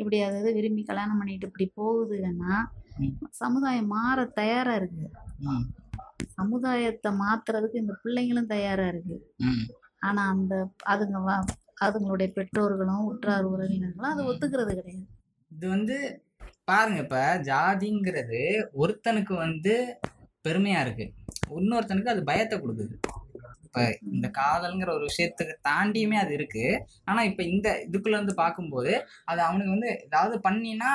இப்படி அதாவது விரும்பி கல்யாணம் பண்ணிட்டு இப்படி போகுதுன்னா. சமுதாயம் மாற தயாரா இருக்கு. சமுதாயத்தை மாத்துறதுக்கு இந்த பிள்ளைங்களும் தயாரா இருக்கு. ஆனா அந்த அதுங்க அதுங்களுடைய பெற்றோர்களும் உற்றார் உறவினர்களும் அதை ஒத்துக்கிறது கிடையாது. இது வந்து பாருங்க இப்ப ஜாதிங்கிறது ஒருத்தனுக்கு வந்து பெருமையா இருக்கு. இன்னொருத்தனுக்கு அது பயத்தை கொடுக்குது. இப்போ இந்த காதல்ங்கிற ஒரு விஷயத்துக்கு தாண்டியுமே அது இருக்கு. ஆனா இப்போ இந்த இதுக்குள்ள இருந்து பார்க்கும்போது அது அவனுக்கு வந்து ஏதாவது பண்ணினா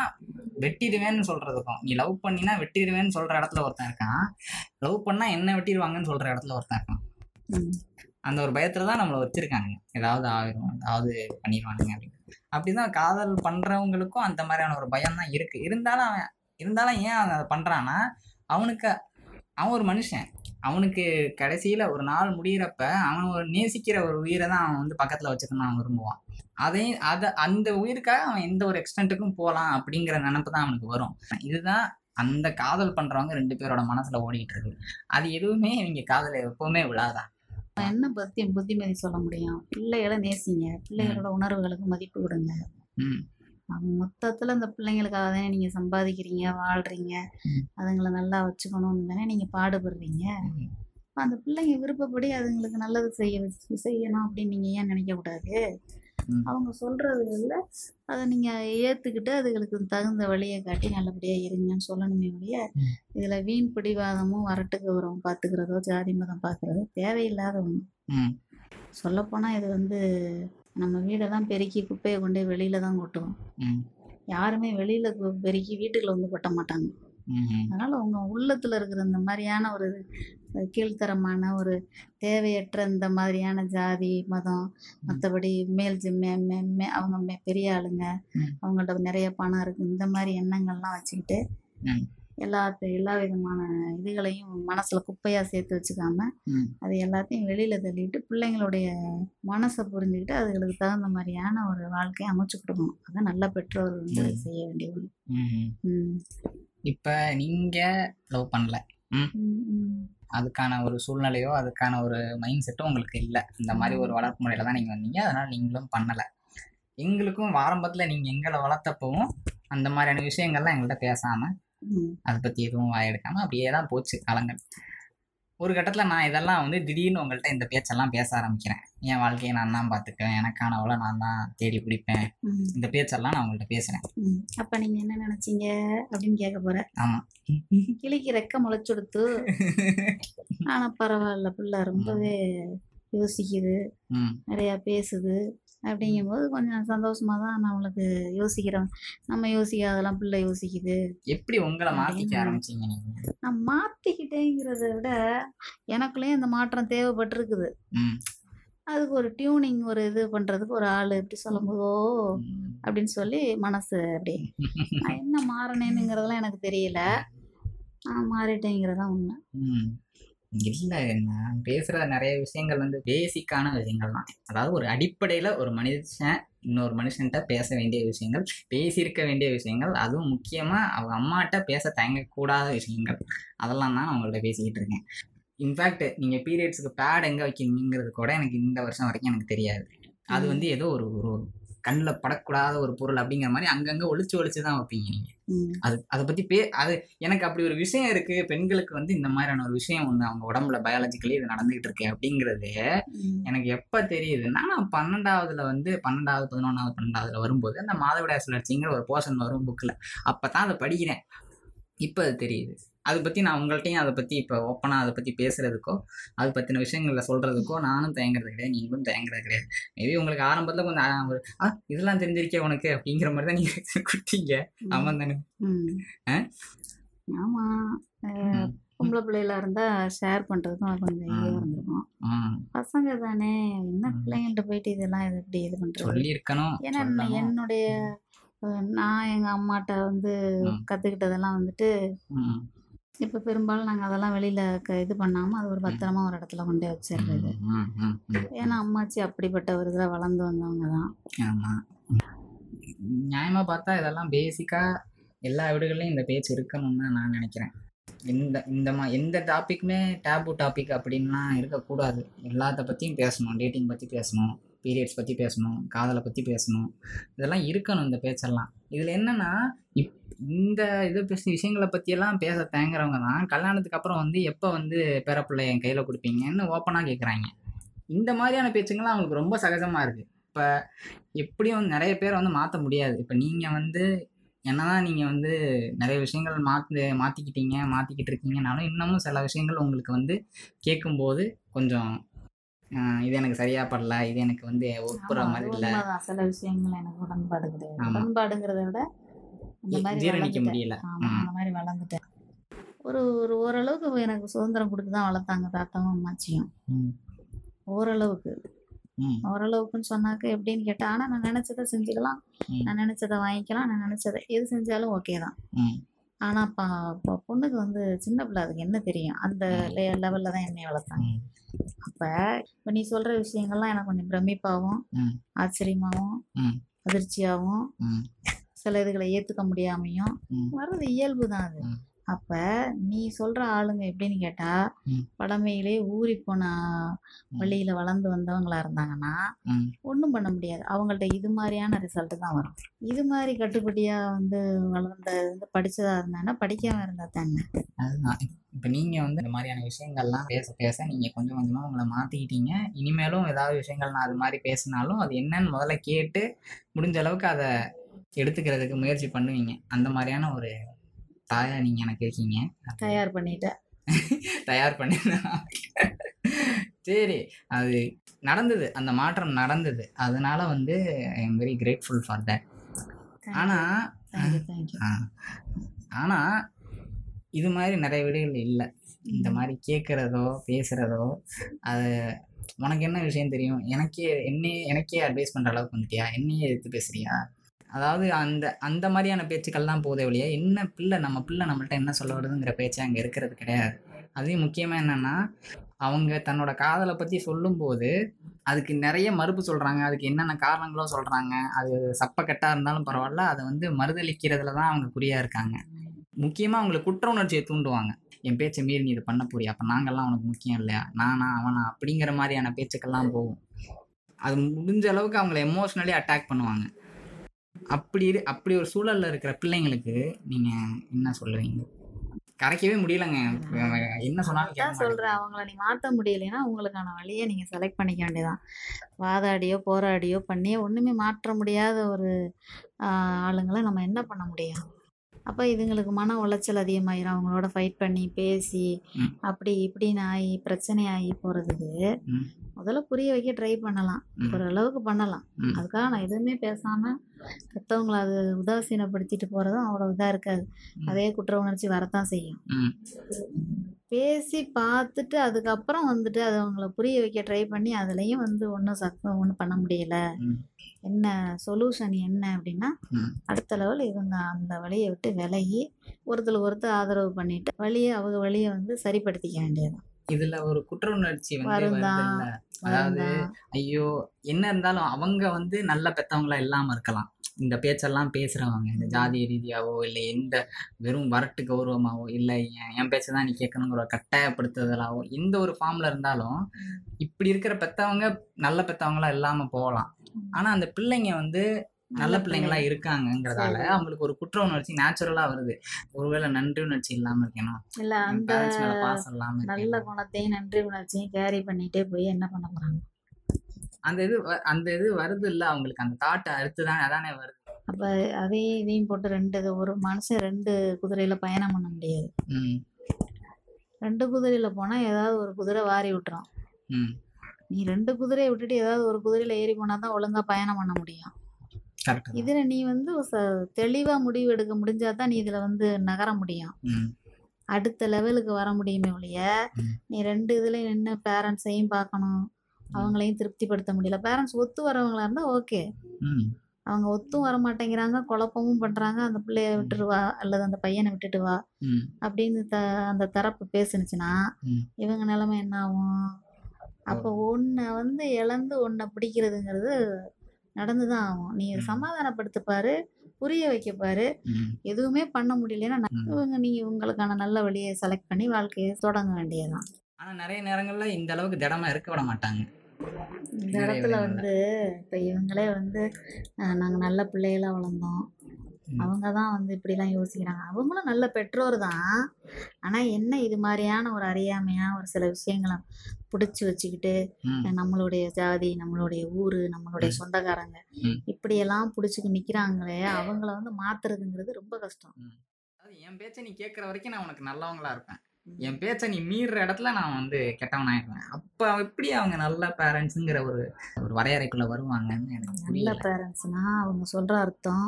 வெட்டிடுவேன்னு சொல்றதுக்கும். நீ லவ் பண்ணினா வெட்டிடுவேன்னு சொல்ற இடத்துல ஒருத்தன் இருக்கான். லவ் பண்ணா என்ன வெட்டிடுவாங்கன்னு சொல்ற இடத்துல ஒருத்தன் இருக்கான். அந்த ஒரு பயத்துல தான் நம்மளை வச்சிருக்காங்க. ஏதாவது ஆயிரும் ஏதாவது பண்ணிடுவானுங்க அப்படின்னு. அப்படிதான் காதல் பண்றவங்களுக்கும் அந்த மாதிரியான ஒரு பயம் தான் இருக்கு. இருந்தாலும் அவன் இருந்தாலும் ஏன் அவன் அதை பண்றான்னா அவனுக்கு அவன் ஒரு மனுஷன். அவனுக்கு கடைசியில ஒரு நாள் முடியிறப்ப அவன் ஒரு நேசிக்கிற ஒரு உயிரை தான் அவன் வந்து பக்கத்துல வச்சுக்கணும்னு அவன் விரும்புவான். அதையும் அதை அந்த உயிருக்காக அவன் எந்த ஒரு எக்ஸ்டென்ட்டுக்கும் போகலாம் அப்படிங்கிற நினப்பு தான் அவனுக்கு வரும். இதுதான் அந்த காதல் பண்றவங்க ரெண்டு பேரோட மனசுல ஓடிட்டு இருக்கு. அது எதுவுமே இவங்க காதல எப்பவுமே விழாதான் என்ன பத்தி புத்திமதி சொல்ல முடியும்? பிள்ளைகளை நேசிங்க. பிள்ளைகளோட உணர்வுகளுக்கு மதிப்பு கொடுங்க. மொத்தத்துல இந்த பிள்ளைங்களுக்காக தானே நீங்க சம்பாதிக்கிறீங்க வாழ்றீங்க. அதுங்களை நல்லா வச்சுக்கணும்னு தானே நீங்க பாடுபடுறீங்க. அந்த பிள்ளைங்க விருப்பப்படி அதுங்களுக்கு நல்லது செய்ய செய்யணும் அப்படின்னு நீங்க ஏன் நினைக்க கூடாது. அவங்க சொல்றதுல அதை நீங்க ஏத்துக்கிட்டு அதுகளுக்கு தகுந்த வழியை காட்டி நல்லபடியா இருங்கன்னு சொல்லணுமே ஒழிய. இதுல வீண் பிடிவாதமும் வரட்டு கௌரவம் பார்த்துக்கிறதோ ஜாதி மதம் பார்க்கறதோ தேவையில்லாத ஒண்ணு ம். சொல்லப்போனா இது வந்து நம்ம வீடெல்லாம் பெருக்கி குப்பையை கொண்டு வெளியில தான் கொட்டுவோம். யாருமே வெளியில பெருக்கி வீட்டுக்குள்ள வந்து கொட்ட மாட்டாங்க. அதனால உங்க உள்ளத்துல இருக்கிற இந்த மாதிரியான ஒரு கீழ்த்தரமான ஒரு தேவையற்ற இந்த மாதிரியான ஜாதி மதம் மற்றபடி மேல் மே அவங்க பெரிய ஆளுங்க. அவங்கள்ட்ட நிறைய பணம் இருக்கு இந்த மாதிரி எண்ணங்கள்லாம் வச்சுக்கிட்டு. எல்லா எல்லா விதமான இதுகளையும் மனசுல குப்பையா சேர்த்து வச்சுக்காம அது எல்லாத்தையும் வெளியில தள்ளிட்டு பிள்ளைங்களுடைய மனசை புரிஞ்சுக்கிட்டு அதுகளுக்கு தகுந்த மாதிரியான ஒரு வாழ்க்கையை அமைச்சு கொடுக்கணும் அதான் நல்ல பெற்றோர் வந்து. செய்ய வேண்டிய ஒண்ணு. இப்போ நீங்க லவ் பண்ணல. அதுக்கான ஒரு சூழ்நிலையோ அதுக்கான ஒரு மைண்ட் செட்டும் உங்களுக்கு இல்லை. இந்த மாதிரி ஒரு வளர்ப்பு முறையில தான் நீங்கள் வந்தீங்க. அதனால நீங்களும் பண்ணலை. எங்களுக்கும் ஆரம்பத்தில் நீங்கள் எங்களை வளர்த்தப்பவும் அந்த மாதிரியான விஷயங்கள்லாம் எங்கள்கிட்ட பேசாமல். அதை பற்றி எதுவும் வாயெடுக்காமல் அப்படியே தான் போச்சு காலங்கள். ஒரு கட்டத்தில் நான் இதெல்லாம் வந்து திடீர்னு உங்கள்கிட்ட இந்த பேச்செல்லாம் பேச ஆரம்பிக்கிறேன். என் வாழ்க்கையை நான் தான் பார்த்துக்குவேன் எனக்கானவளை நான் தான் தேடி பிடிப்பேன். இந்த பேச்செல்லாம் நான் உங்கள்கிட்ட பேசுகிறேன். அப்ப நீங்க என்ன நினைச்சீங்க அப்படின்னு கேட்க போற? ஆமாம் கிளிக்கு ரெக்க முளைச்சுடுத்து ஆனா பரவாயில்ல பிள்ளை ரொம்பவே யோசிக்குது. நிறைய பேசுது. அப்படிங்கும்போது கொஞ்சம் சந்தோஷமா தான் நம்மளுக்கு யோசிக்கிறோம் நம்ம யோசிக்காதெல்லாம் பிள்ளை யோசிக்குது. எப்படி உங்களை மாற்றிக்க ஆரம்பிச்சீங்க நான் மாத்திக்கிட்டேங்கிறத விட எனக்குள்ளேயும் இந்த மாற்றம் தேவைப்பட்டிருக்குது. அதுக்கு ஒரு டியூனிங் ஒரு இது பண்றதுக்கு ஒரு ஆள் எப்படி சொல்லும்போதோ. அப்படின்னு சொல்லி மனசு அப்படி நான் என்ன மாறினேனுங்கிறதெல்லாம் எனக்கு தெரியல. நான் மாறிட்டேங்கிறதான் உண்மை. இல்லை நான் பேசுகிற நிறைய விஷயங்கள் வந்து பேசிக்கான விஷயங்கள் தான் அதாவது ஒரு அடிப்படையில் ஒரு மனுஷன் இன்னொரு மனுஷன்கிட்ட பேச வேண்டிய விஷயங்கள் பேசியிருக்க வேண்டிய விஷயங்கள் அதுவும் முக்கியமாக அவங்க அம்மாட்ட பேச தயங்கக்கூடாத விஷயங்கள். அதெல்லாம் தான் நான் உங்கள்ட்ட பேசிக்கிட்டு இருக்கேன். இன்ஃபேக்ட் நீங்கள் பீரியட்ஸுக்கு பேட் எங்கே வைக்கிறீங்கிறது கூட எனக்கு இந்த வருஷம் வரைக்கும் எனக்கு தெரியாது. அது. வந்து ஏதோ ஒரு ஒரு கண்ணில் படக்கூடாத ஒரு பொருள் அப்படிங்கிற மாதிரி அங்கங்கே ஒளிச்சு ஒளிச்சு தான் வைப்பீங்க நீங்கள். அது அதை பத்தி பே அது எனக்கு அப்படி ஒரு விஷயம் இருக்கு. பெண்களுக்கு வந்து இந்த மாதிரியான ஒரு விஷயம் ஒன்று அவங்க உடம்புல பயாலஜிக்கலி இது நடந்துகிட்டு இருக்கு அப்படிங்கிறது. எனக்கு எப்போ தெரியுதுன்னா நான் பன்னெண்டாவதுல வந்து பன்னெண்டாவது பதினொன்றாவது பன்னெண்டாவதுல வரும்போது அந்த மாதவிடாய் சுழற்சிங்கிற ஒரு போர்ஷன் வரும் புக்கில் அப்போ தான் அதை படிக்கிறேன். இப்போ அது தெரியுது. அதை பற்றி நான் உங்கள்கிட்டையும் அதை பற்றி இப்போ ஓப்பனாக அதை பற்றி பேசுகிறதுக்கோ அது பற்றின விஷயங்களை சொல்கிறதுக்கோ நானும் தயங்குறது கிடையாது நீங்களும் தயங்குறது கிடையாது மேபி உங்களுக்கு ஆரம்பத்தில் கொஞ்சம் ஒரு ஆ இதெல்லாம் தெரிஞ்சிருக்கே உனக்கு அப்படிங்கிற மாதிரி தான் நீங்கள் கொடுத்தீங்க ஆமாம் தானே ம். ஆ? ஆமா அஹ், ம். பொம்பளை பிள்ளைகளா இருந்தா ஷேர் பண்றதுக்கும் கொஞ்சம் ஈஸியா ம். இருந்திருக்கும் பசங்க தானே என்ன. பிள்ளைங்கள்ட்ட போயிட்டு இதெல்லாம் இது இப்படி இது பண்றது சொல்லியிருக்கணும் ஏன்னா. என்னுடைய நான் எங்க அம்மாட்ட வந்து ம். கத்துக்கிட்டதெல்லாம் வந்துட்டு இப்ப பெரும்பாலும் நாங்க அதெல்லாம் வெளியில க- இது பண்ணாம அது ஒரு பத்திரமா ஒரு இடத்துல கொண்டு வச்சிடுறது. ஏன்னா அம்மாச்சி அப்படிப்பட்ட ஒரு இதில் வளர்ந்து வந்தவங்க தான். ஆமா. நியாயமா பார்த்தா இதெல்லாம் பேசிக்கா எல்லா வீடுகள்லையும் இந்த பேச்சு இருக்கணும்னு தான் நான் நினைக்கிறேன். இந்த இந்த மா எந்த டாப்பிக்குமே டேபு டாபிக் அப்படின்லாம் இருக்கக்கூடாது. எல்லாத்த பற்றியும் பேசணும். டேட்டிங் பற்றி பேசணும். பீரியட்ஸ் பற்றி பேசணும். காதலை பற்றி பேசணும். இதெல்லாம் இருக்கணும் இந்த பேச்செல்லாம். இதில் என்னன்னா இப் இந்த இது பேசி விஷயங்களை பற்றியெல்லாம் பேச தயங்குறவங்க தான் கல்யாணத்துக்கு அப்புறம் வந்து எப்போ வந்து பேரப்பிள்ளை என் கையில் கொடுப்பீங்கன்னு ஓப்பனாக கேட்குறாங்க இந்த மாதிரியான பேச்சுங்கள்லாம் அவங்களுக்கு ரொம்ப சகஜமாக இருக்குது இப்போ எப்படியும் நிறைய பேரை வந்து மாற்ற முடியாது. இப்போ நீங்கள் வந்து என்னதான் நீங்கள் வந்து நிறைய விஷயங்கள் மாற்று மாற்றிக்கிட்டீங்க மாற்றிக்கிட்டு இருக்கீங்கனாலும் இன்னமும் சில விஷயங்கள் உங்களுக்கு வந்து கேட்கும்போது கொஞ்சம் இது எனக்கு சரியா படல. இது எனக்கு வந்து ஒப்புற மாதிரி இல்ல. சில விஷயங்கள் எனக்கு உடன்பாடு கிடையாது. உடன்பாடுங்கிறத விட அந்த மாதிரி ஜீரணிக்க. முடியல. அந்த மாதிரி வளர்ந்துட்டேன். ஒரு ஒரு ஓரளவுக்கு எனக்கு சுதந்திரம் கொடுத்து தான் வளர்த்தாங்க தாத்தாவும் அம்மாச்சியும். ஓரளவுக்கு. ஓரளவுக்குன்னு சொன்னாக்க எப்படின்னு கேட்டா ஆனால் நான் நினச்சதை செஞ்சுக்கலாம். நான் நினச்சதை வாங்கிக்கலாம். நான் நினச்சதை எது செஞ்சாலும் ஓகே தான். ம். ஆனால் பா பொண்ணுக்கு வந்து சின்ன பிள்ளை அதுக்கு என்ன தெரியும்? அந்த லெவலில் தான் என்னை வளர்த்தாங்க. ம். அப்போ இப்போ நீ சொல்கிற விஷயங்கள்லாம் எனக்கு கொஞ்சம் பிரமிப்பாகவும். ஆச்சரியமாகவும். அதிர்ச்சியாகவும். சில இதுகளை ஏற்றுக்க முடியாமையும். வர்றது இயல்பு தான் அது. அப்போ நீ சொல்கிற ஆளுங்க எப்படின்னு கேட்டால் ம். பழமையிலே ஊறி போன வழியில் வளர்ந்து வந்தவங்களா இருந்தாங்கன்னா. ஒன்றும் பண்ண முடியாது அவங்கள்ட்ட இது மாதிரியான ரிசல்ட்டு தான் வரும் இது மாதிரி கட்டுப்படியாக வந்து வளர்ந்த வந்து படித்ததாக இருந்தாங்கன்னா படிக்காமல் இருந்தால் தானே அதுதான் இப்போ நீங்க வந்து இந்த மாதிரியான விஷயங்கள்லாம் பேச பேச நீங்க கொஞ்சம் கொஞ்சமா உங்களை மாத்திக்கிட்டீங்க. இனிமேலும் ஏதாவது விஷயங்கள் நான் அது மாதிரி பேசினாலும் அது என்னன்னு முதல்ல கேட்டு முடிஞ்ச அளவுக்கு அதை எடுத்துக்கிறதுக்கு முயற்சி பண்ணுவீங்க. அந்த மாதிரியான ஒரு தாயா நீங்க எனக்கு இருக்கீங்க. தயார் பண்ணிட்டேன். தயார் பண்ணி சரி. அது நடந்தது. அந்த மாற்றம் நடந்தது. அதனால வந்து I am very grateful for that ஆனா தேங்க்யூ தேங்க்யூ ஆ, ஆனா இது மாதிரி நிறைய வீடுகள் இல்லை. இந்த மாதிரி கேட்குறதோ பேசுகிறதோ அது உனக்கு என்ன விஷயம் தெரியும்? எனக்கே என்னையே எனக்கே அட்வைஸ் பண்ணுற அளவுக்கு வந்துட்டியா? என்னையே எடுத்து பேசுறியா? அதாவது அந்த அந்த மாதிரியான பேச்சுக்கள் தான் போதே ஒழிய என்ன பிள்ளை நம்ம பிள்ளை நம்மள்ட்ட என்ன சொல்ல வருதுங்கிற பேச்சு அங்கே இருக்கிறது கிடையாது. அதையும் முக்கியமாக என்னென்னா அவங்க தன்னோட காதலை பற்றி சொல்லும்போது அதுக்கு நிறைய மறுப்பு சொல்கிறாங்க அதுக்கு என்னென்ன காரணங்களோ சொல்கிறாங்க அது சப்பக்கட்டாக இருந்தாலும் பரவாயில்ல. அதை வந்து மறுதளிக்கிறதுல தான் அவங்க குறியாக இருக்காங்க. முக்கியமாக அவங்களுக்கு குற்ற உணர்ச்சியை தூண்டுவாங்க. என் பேச்சை மீறி நீ இதை பண்ண போறியா? அப்போ நாங்கள்லாம் உனக்கு முக்கியம் இல்லையா? நானா அவனா? அப்படிங்கிற மாதிரியான பேச்சுக்கெல்லாம் போகும். அது முடிஞ்ச அளவுக்கு அவங்கள எமோஷ்னலி அட்டாக் பண்ணுவாங்க. அப்படி இரு அப்படி ஒரு சூழல்ல இருக்கிற பிள்ளைங்களுக்கு நீங்கள் என்ன சொல்லுவீங்க? கரைக்கவே முடியலங்க. என்ன சொன்னாலும். சொல்கிறேன் அவங்கள நீ மாற்ற முடியலைன்னா உங்களுக்கான வழியை நீங்கள் செலக்ட் பண்ணிக்க வேண்டியதான் வாதாடியோ போராடியோ பண்ணியோ ஒன்றுமே மாற்ற முடியாத ஒரு ஆளுங்களை நம்ம என்ன பண்ண முடியும்? அப்போ இதுங்களுக்கு மன உளைச்சல் அதிகமாயிரும் அவங்களோட ஃபைட் பண்ணி பேசி. அப்படி இப்படின்னு ஆகி பிரச்சனை ஆகி போகிறதுக்கு. முதல்ல புரிய வைக்க ட்ரை பண்ணலாம் அளவுக்கு பண்ணலாம். அதுக்காக நான் எதுவுமே பேசாமல் பெற்றவங்கள அது உதாசீனப்படுத்திட்டு போகிறதும் அவ்வளோ இதாக இருக்காது. அதே குற்ற உணர்ச்சி வரத்தான் செய்யும் பேசி பார்த்துட்டு அதுக்கப்புறம் வந்துட்டு அதை அவங்கள புரிய வைக்க ட்ரை பண்ணி அதுலேயும் வந்து ஒன்றும் சத்தம் ஒன்றும் பண்ண முடியல. என்ன சொல்யூஷன் என்ன அப்படின்னா. அடுத்த லெவல் இவங்க அந்த வழியை விட்டு விலகி ஒருத்தர் ஒருத்தர் ஆதரவு பண்ணிட்டு வழியை அவங்க வழியை வந்து சரிப்படுத்திக்க வேண்டியது இதுல ஒரு குற்ற உணர்ச்சி வருந்தான். அதாவது ஐயோ என்ன இருந்தாலும் அவங்க வந்து நல்ல பெத்தவங்களா இல்லாம இருக்கலாம். இந்த பேச்செல்லாம் பேசுறவங்க இந்த ஜாதிய ரீதியாவோ இல்லை எந்த வெறும் வரட்டு கௌரவமாவோ இல்லை என் என் பேச்சை தான் நீ கேட்கணுங்கிற கட்டாயப்படுத்துதலாவோ எந்த ஒரு ஃபார்ம்ல இருந்தாலும் இப்படி இருக்கிற பெத்தவங்க நல்ல பெத்தவங்களா இல்லாம போகலாம். ஆனா அந்த பிள்ளைங்க வந்து நல்ல பிள்ளைங்களா இருக்காங்கங்கிறதால சரி. அவங்களுக்கு ஒரு குற்ற உணர்ச்சி நேச்சுரலா வருது. ஒருவேளை நன்றி உணர்ச்சி இல்லாம இருக்கணும் இல்லை அந்த நல்ல குணத்தையும் நன்றி உணர்ச்சியும் கேரி பண்ணிட்டே போய் என்ன பண்ண போகிறாங்க அந்த இது அந்த இது வருது இல்ல அவங்களுக்கு. அந்த தாட் அடுத்துதான் அதானே வருது. அப்போ அதையும் இதையும் போட்டு ரெண்டு ஒரு மனுஷன் ரெண்டு குதிரையில் பயணம் பண்ண முடியாது. ரெண்டு குதிரையில் போனால் ஏதாவது ஒரு குதிரை வாரி விட்டுரும். நீ ரெண்டு குதிரையை விட்டுட்டு ஏதாவது ஒரு குதிரையில் ஏறி போனால் தான் ஒழுங்காக பயணம் பண்ண முடியும். இதில் நீ வந்து தெளிவாக முடிவு எடுக்க முடிஞ்சால் தான் நீ இதில் வந்து நகர முடியும். அடுத்த லெவலுக்கு வர முடியுமே ஒழிய. நீ ரெண்டு இதுலேயும் நின்று பேரண்ட்ஸையும் பார்க்கணும். அவங்களையும் திருப்திப்படுத்த முடியல. பேரண்ட்ஸ் ஒத்து வரவங்களா இருந்தால் ஓகே. அவங்க ஒத்தும் வர மாட்டேங்கிறாங்க குழப்பமும் பண்ணுறாங்க அந்த பிள்ளைய விட்டுட்டு வா அல்லது அந்த பையனை விட்டுட்டு வா அப்படின்னு த அந்த தரப்பு பேசுனுச்சுன்னா. இவங்க நிலைமை என்ன ஆகும்? அப்போ ஒன்றை வந்து இழந்து ஒன்றை பிடிக்கிறதுங்கிறது நடந்து தான் ஆகும் நீ ம். சமாதானப்படுத்த பாரு புரிய வைக்க பாரு ம் எதுவுமே பண்ண முடியலன்னா. இவங்க நீங்கள் உங்களுக்கான நல்ல வழியை செலக்ட் பண்ணி வாழ்க்கையை தொடங்க வேண்டியதுதான் ஆனா நிறைய நேரங்கள்ல இந்த அளவுக்கு திடமா இருக்க விட மாட்டாங்க இந்த இடத்துல. வந்து இப்போ இவங்களே வந்து நாங்கள் நல்ல பிள்ளைகளா வளர்ந்தோம். அவங்க தான் வந்து இப்படிலாம் யோசிக்கிறாங்க அவங்களும் நல்ல பெற்றோர் தான் ஆனால் என்ன இது மாதிரியான ஒரு அறியாமையாக ஒரு சில விஷயங்களை பிடிச்சி வச்சுக்கிட்டு நம்மளுடைய ஜாதி நம்மளுடைய ஊர் நம்மளுடைய. சொந்தக்காரங்க. இப்படியெல்லாம் பிடிச்சிக்கு நிற்கிறாங்களே அவங்கள வந்து மாத்துறதுங்கிறது ரொம்ப கஷ்டம். என் பேச்சை நீ கேட்குற வரைக்கும் நான் உனக்கு நல்லவங்களா இருப்பேன். என் பேச்சை நீ மீறுற இடத்துல நான் வந்து கெட்டவன் ஆயிடுவேன் அப்ப எப்படி அவங்க நல்ல பேரண்ட்ஸுங்கிற ஒரு ஒரு வரையறைக்குள்ள வருவாங்கன்னு எனக்கு நல்ல பேரண்ட்ஸ்னா அவங்க சொல்கிற அர்த்தம்.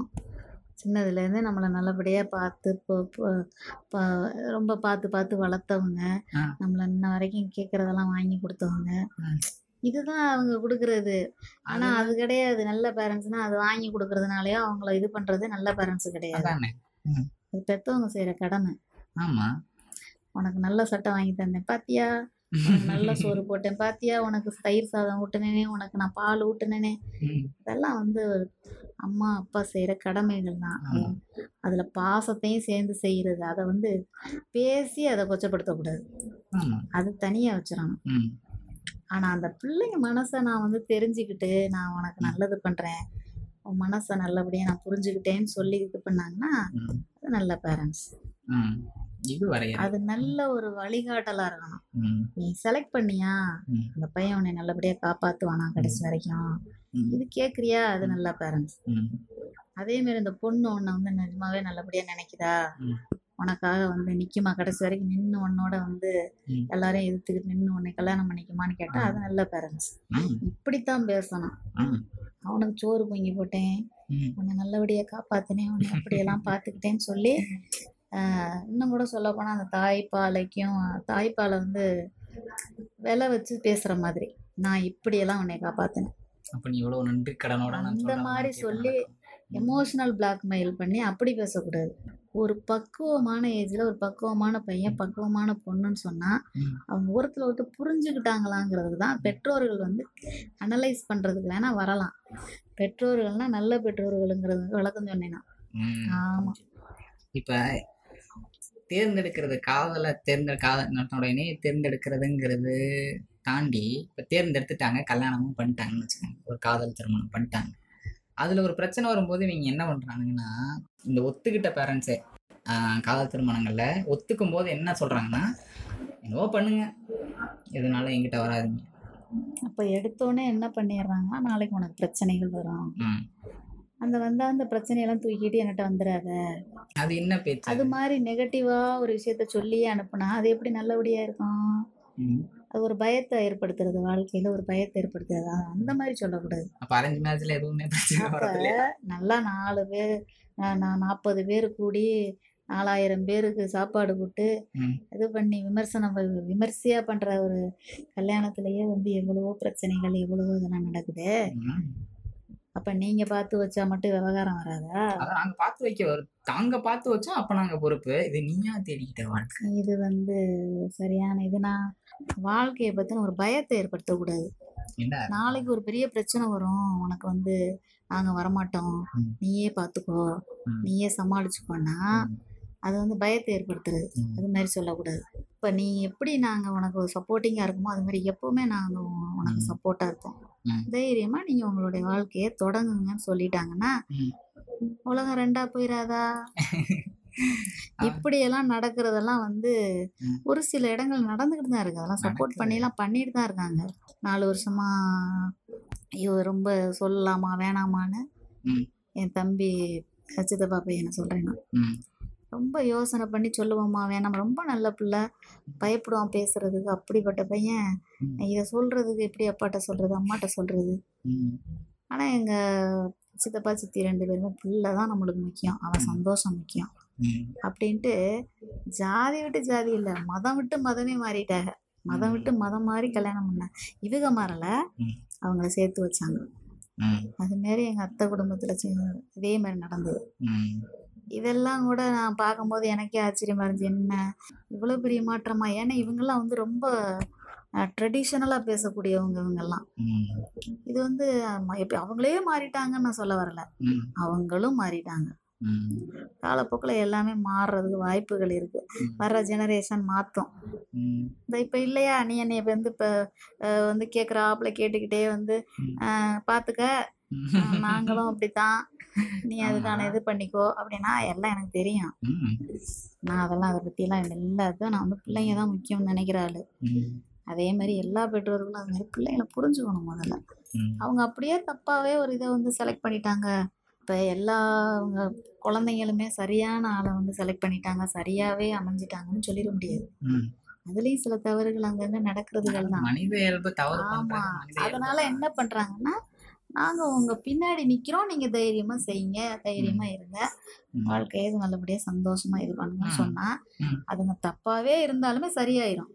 சின்னதுலேருந்து நம்மளை நல்லபடியாக பார்த்து ரொம்ப பார்த்து பார்த்து வளர்த்தவங்க. நம்மளை இன்ன வரைக்கும் கேட்குறதெல்லாம் வாங்கி கொடுத்தவங்க. இதுதான் அவங்க கொடுக்குறது. ஆனால் அது- கிடையாது. நல்ல பேரண்ட்ஸ்னால் அது வாங்கி கொடுக்கறதுனாலயோ அவங்கள இது பண்ணுறது நல்ல பேரண்ட்ஸ் கிடையாது. அது பெற்றவங்க செய்கிற கடமை. ஆமா. உனக்கு நல்ல சட்டை வாங்கி தந்தேன். பாத்தியா? நல்ல சோறு போட்டேன். பாத்தியா? உனக்கு தயிர் சாதம் ஊட்டினேனே உனக்கு நான் பால் ஊட்டினேனே. இதெல்லாம் வந்து அம்மா அப்பா செய்கிற கடமைகள் தான். அதில் பாசத்தையும் சேர்ந்து செய்கிறது அதை வந்து பேசி அதை கொச்சப்படுத்தக்கூடாது. அது தனியாக வச்சிடணும். ஆனால் அந்த பிள்ளைங்க மனசை நான் வந்து தெரிஞ்சுக்கிட்டு நான் உனக்கு நல்லது பண்ணுறேன் உன் மனசை நல்லபடியாக நான் புரிஞ்சுக்கிட்டேன்னு சொல்லி இது பண்ணாங்கன்னா. அது நல்ல பேரண்ட்ஸ். இது வரையறை அது நல்ல ஒரு வழிகாட்டலாக இருக்கணும். நீ செலக்ட் பண்ணியா ம். அந்த பையன் உன்னை நல்லபடியாக காப்பாற்றுவானா கடைசி வரைக்கும். இது கேட்குறியா அது நல்ல பேரண்ட்ஸ். அதே மாதிரி இந்த பொண்ணு உன்னை வந்து நிஜமாவே நல்லபடியாக நினைக்குதா. உனக்காக வந்து நிற்குமா கடைசி வரைக்கும் நின்று உன்னோட வந்து. எல்லாரையும் எதிர்த்துக்கிட்டு நின்று உன்னை கல்யாணம் பண்ணிக்குமான்னு கேட்டால் அது நல்ல பேரண்ட்ஸ். இப்படித்தான் பேசணும். அவனுக்கு சோறு பொங்கி போட்டேன். உன்னை நல்லபடியாக காப்பாற்றினேன் உன்னை அப்படியெல்லாம் பார்த்துக்கிட்டேன்னு சொல்லி இன்னும் கூட சொல்லப்போனால் அந்த தாய்ப்பாலைக்கும் தாய்ப்பாலை வந்து விலை வச்சு பேசுகிற மாதிரி. நான் இப்படியெல்லாம் உன்னை காப்பாற்றினேன் அப்ப நீ இவ்வளவு நன்றி கடனோட அந்த மாதிரி சொல்லி. எமோஷனல் பிளாக்மெயில் பண்ணி அப்படி பேசக்கூடாது. ஒரு பக்குவமான ஏஜில் ஒரு பக்குவமான பையன் பக்குவமான பொண்ணுன்னு சொன்னால். அவங்க ஒருத்தர் ஒருத்தர் புரிஞ்சுக்கிட்டாங்களாங்கிறது தான் பெற்றோர்கள் வந்து அனலைஸ் பண்ணுறதுக்கு வேணால் வரலாம். பெற்றோர்கள்னால் நல்ல பெற்றோர்களுங்கிறது விளக்கம் சொன்னேன். நான் ம். ஆமாம் இப்ப தேர்ந்தெடுக்கிறது காதலை தேர்ந்த காதலோட இணையை தேர்ந்தெடுக்கிறதுங்கிறது தாண்டி இப்போ தேர்ந்தெடுத்துட்டாங்க கல்யாணமும் பண்ணிட்டாங்கன்னு வச்சுக்கோங்க. ஒரு காதல் திருமணம் பண்ணிட்டாங்க. அதில் ஒரு பிரச்சனை வரும்போது இவங்க என்ன பண்ணுறாங்கன்னா இந்த ஒத்துக்கிட்ட பேரண்ட்ஸே காதல் திருமணங்களில் ஒத்துக்கும் போது என்ன சொல்கிறாங்கன்னா என்னவோ பண்ணுங்க. எதுனாலும் என்கிட்ட வராதுங்க. அப்போ எடுத்தோடனே என்ன பண்ணிடுறாங்கன்னா நாளைக்கு உனக்கு பிரச்சனைகள் வரும். அந்த வந்தால் அந்த பிரச்சனையெல்லாம் தூக்கிட்டு என்கிட்ட வந்துடாத அது என்ன பேச்சு? அது மாதிரி நெகட்டிவாக ஒரு விஷயத்த சொல்லியே அனுப்புனா அது எப்படி நல்லபடியாக இருக்கும். அது ஒரு பயத்தை ஏற்படுத்துறது வாழ்க்கையில் ஒரு பயத்தை ஏற்படுத்துறது. அந்த மாதிரி சொல்லக்கூடாது. அப்போ அரேஞ்ச் மேட்ச்ல எதுவுமே நல்லா நாலு பேர் நான் நாற்பது பேர் கூடி நாலாயிரம் பேருக்கு சாப்பாடு போட்டு. இது பண்ணி விமர்சனம் விமர்சையா பண்ணுற ஒரு கல்யாணத்துலேயே வந்து எவ்வளவோ பிரச்சனைகள் எவ்வளவோ இதெல்லாம் நடக்குது. அப்போ நீங்கள் பார்த்து வச்சா மட்டும் விவகாரம் வராதா? அதான் நாங்க பார்த்து வைக்க வரும் தாங்க பார்த்து வச்சோம் அப்ப நாங்க பொறுப்பு. இது நீயா தேடிக்கிட்ட வாழ்க்கை? இது வந்து சரியான இது. நான் வாழ்க்கையை பற்றின ஒரு பயத்தை ஏற்படுத்தக்கூடாது. நாளைக்கு ஒரு பெரிய பிரச்சனை வரும். உனக்கு வந்து நாங்கள் வரமாட்டோம். நீயே பார்த்துக்கோ. ம். நீயே சமாளிச்சுக்கோன்னா அது வந்து பயத்தை ஏற்படுத்துறது. அது மாதிரி சொல்லக்கூடாது. இப்போ நீ எப்படி நாங்கள் உனக்கு சப்போர்ட்டிங்காக இருக்குமோ அது மாதிரி எப்போவுமே நாங்கள் உனக்கு. சப்போர்ட்டாக இருப்போம். ம். தைரியமாக நீங்கள் உங்களுடைய வாழ்க்கையை தொடங்குங்கன்னு சொல்லிட்டாங்கன்னா. உலகம் ரெண்டா போயிடாதா இப்படியெல்லாம் நடக்கிறதெல்லாம் வந்து. ஒரு சில இடங்கள் நடந்துக்கிட்டு தான் இருக்குது அதெல்லாம் சப்போர்ட். பண்ணிலாம் பண்ணிட்டு தான் இருக்காங்க நாலு வருஷமா ஐயோ ரொம்ப சொல்லலாமா வேணாமான்னு. என் தம்பி பையனை சொல்கிறேன் நான் ம். ரொம்ப யோசனை பண்ணி சொல்லுவோமா வேணாம் ரொம்ப நல்ல பிள்ளை பயப்படுவான் பேசுறதுக்கு அப்படிப்பட்ட பையன். இதை சொல்கிறதுக்கு எப்படி அப்பாட்ட சொல்கிறது அம்மாட்ட சொல்கிறது. ஆனால் எங்கள் சித்தப்பா சித்தி ரெண்டு பேருமே பிள்ளை தான் நம்மளுக்கு முக்கியம் அவன். சந்தோஷம் முக்கியம். அப்படின்ட்டு ஜாதி விட்டு ஜாதி இல்லை மதம் விட்டு மதமே மாறிட்டாங்க மதம் விட்டு மதம் மாறி கல்யாணம் பண்ண இவங்க மாறலை. அவங்கள சேர்த்து வச்சாங்க. அதுமாரி எங்கள் அத்தை குடும்பத்தில் இதே மாதிரி நடந்தது. இதெல்லாம் கூட நான் பார்க்கும்போது எனக்கே ஆச்சரியமா இருந்துச்சு என்ன? இவ்வளோ பெரிய மாற்றமா? ஏன்னா இவங்கெல்லாம் வந்து ரொம்ப ட்ரெடிஷ்னலாக பேசக்கூடியவங்க இவங்கெல்லாம். இது வந்து அவங்களே மாறிட்டாங்கன்னு நான் சொல்ல வரல. அவங்களும் மாறிட்டாங்க. காலப்போக்கில் எல்லாமே மாறுறதுக்கு வாய்ப்புகள் இருக்குது ம். வர்ற ஜெனரேஷன் மாற்றும். இந்த இப்போ இல்லையா? நீ என்னை வந்து இப்போ வந்து கேட்குறாப்புல கேட்டுக்கிட்டே வந்து பார்த்துக்க நாங்களும் அப்படித்தான் நீ அதுக்கான இது பண்ணிக்கோ அப்படின்னா எல்லாம் எனக்கு தெரியும். நான் அதெல்லாம் அதை பற்றியெல்லாம் எல்லாத்தையும் நான் வந்து பிள்ளைங்க தான் முக்கியம்னு நினைக்கிற ஆளு. ம். அதே மாதிரி எல்லா பெற்றோர்களும் அது மாதிரி பிள்ளைங்களை புரிஞ்சுக்கணும் முதல்ல. அவங்க அப்படியே தப்பாகவே ஒரு இதை வந்து செலக்ட் பண்ணிட்டாங்க. இப்போ எல்லா அவங்க குழந்தைங்களுமே சரியான ஆளை வந்து செலக்ட் பண்ணிட்டாங்க. சரியாகவே அமைஞ்சிட்டாங்கன்னு சொல்லிட முடியாது. அதுலேயும் சில தவறுகள் அங்கங்கே நடக்கிறதுகள் தான். மனித இயல்பு தவறு ஆமா. அதனால என்ன பண்றாங்கன்னா நாங்க உங்க பின்னாடி நிக்கிறோம். நீங்க தைரியமா செய்யுங்க. தைரியமா இருங்க. வாழ்க்கையை இது நல்லபடியா சந்தோஷமா இது பண்ணுங்கன்னு ம். சொன்னா ம். அதுங்க தப்பாவே இருந்தாலுமே சரியாயிரும்.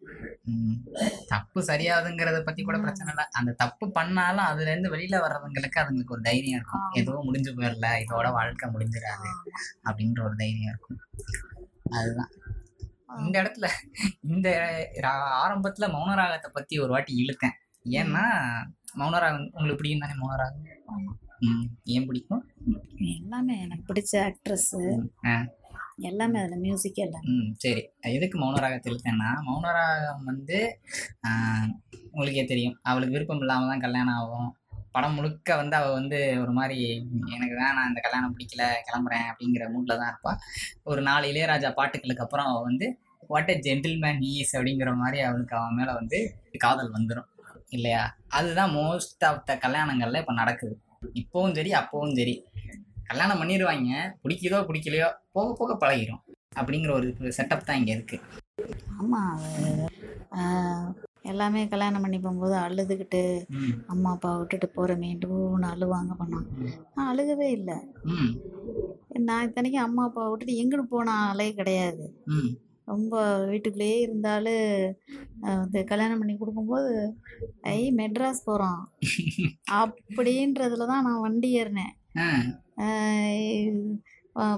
தப்பு சரியாதுங்கிறத பத்தி கூட. பிரச்சனை இல்லை. அந்த தப்பு பண்ணாலும் அதுல இருந்து வெளியில வர்றவங்களுக்கு அதுங்களுக்கு ஒரு தைரியம் இருக்கும். ஏதோ முடிஞ்சு போயிடல இதோட வாழ்க்கை முடிஞ்சிடாது அப்படின்ற ஒரு தைரியம் இருக்கும். அதுதான். இந்த இடத்துல இந்த ஆரம்பத்துல மௌனராகத்தை பத்தி ஒரு வாட்டி இழுத்தேன். ஏன்னா மௌனராகம் உங்களுக்கு பிடிக்கும் தானே மௌனராகம். ஏன் பிடிக்கும்? எல்லாமே எனக்கு பிடிச்ச ஆக்ட்ரஸ் ஆ. எல்லாமே அதுல மியூசிக் எல்லாம். ம். சரி. எதுக்கு மௌனராகத்தை இழுத்தேன்னா மௌனராகம் வந்து உங்களுக்கே தெரியும். அவளுக்கு விருப்பம் இல்லாமல் தான் கல்யாணம் ஆகும். படம் முழுக்க வந்து அவள் வந்து ஒரு மாதிரி எனக்கு வேணாம் இந்த கல்யாணம் பிடிக்கல கிளம்புறேன் அப்படிங்கிற மூட்டில் தான் இருப்பாள் ஒரு நாலு இளையராஜா பாட்டுகளுக்கு அப்புறம் அவள் வந்து வாட் எ ஜென்டில்மேன் ஈஸ் அப்படிங்கிற மாதிரி அவளுக்கு அவன் மேலே வந்து காதல் வந்துடும் இல்லையா? அதுதான் மோஸ்ட் ஆஃப் த கல்யாணங்கள்ல இப்போ நடக்குது. இப்போவும் சரி அப்போவும் சரி. கல்யாணம் பண்ணிடுவாங்க பிடிக்குதோ பிடிக்கலையோ போக போக பழகிரும். அப்படிங்கிற ஒரு செட்டப் தான் இங்கே இருக்கு. ஆமா அது, ஆஹ், எல்லாமே கல்யாணம் பண்ணி போகும்போது அழுதுகிட்டு அம்மா அப்பா விட்டுட்டு போகிறமேண்டுன்னு அழுவாங்க பண்ணாங்க. நான் அழுகவே இல்லை. நான் இத்தனைக்கும் அம்மா அப்பா விட்டுட்டு எங்கிட்டு போன ஆளே கிடையாது ரொம்ப வீட்டுக்குள்ளேயே இருந்தாலும் வந்து கல்யாணம் பண்ணி கொடுக்கும்போது ஐ மெட்ராஸ் போகிறோம் அப்படின்றதுல தான் நான் வண்டி ஏறினேன்.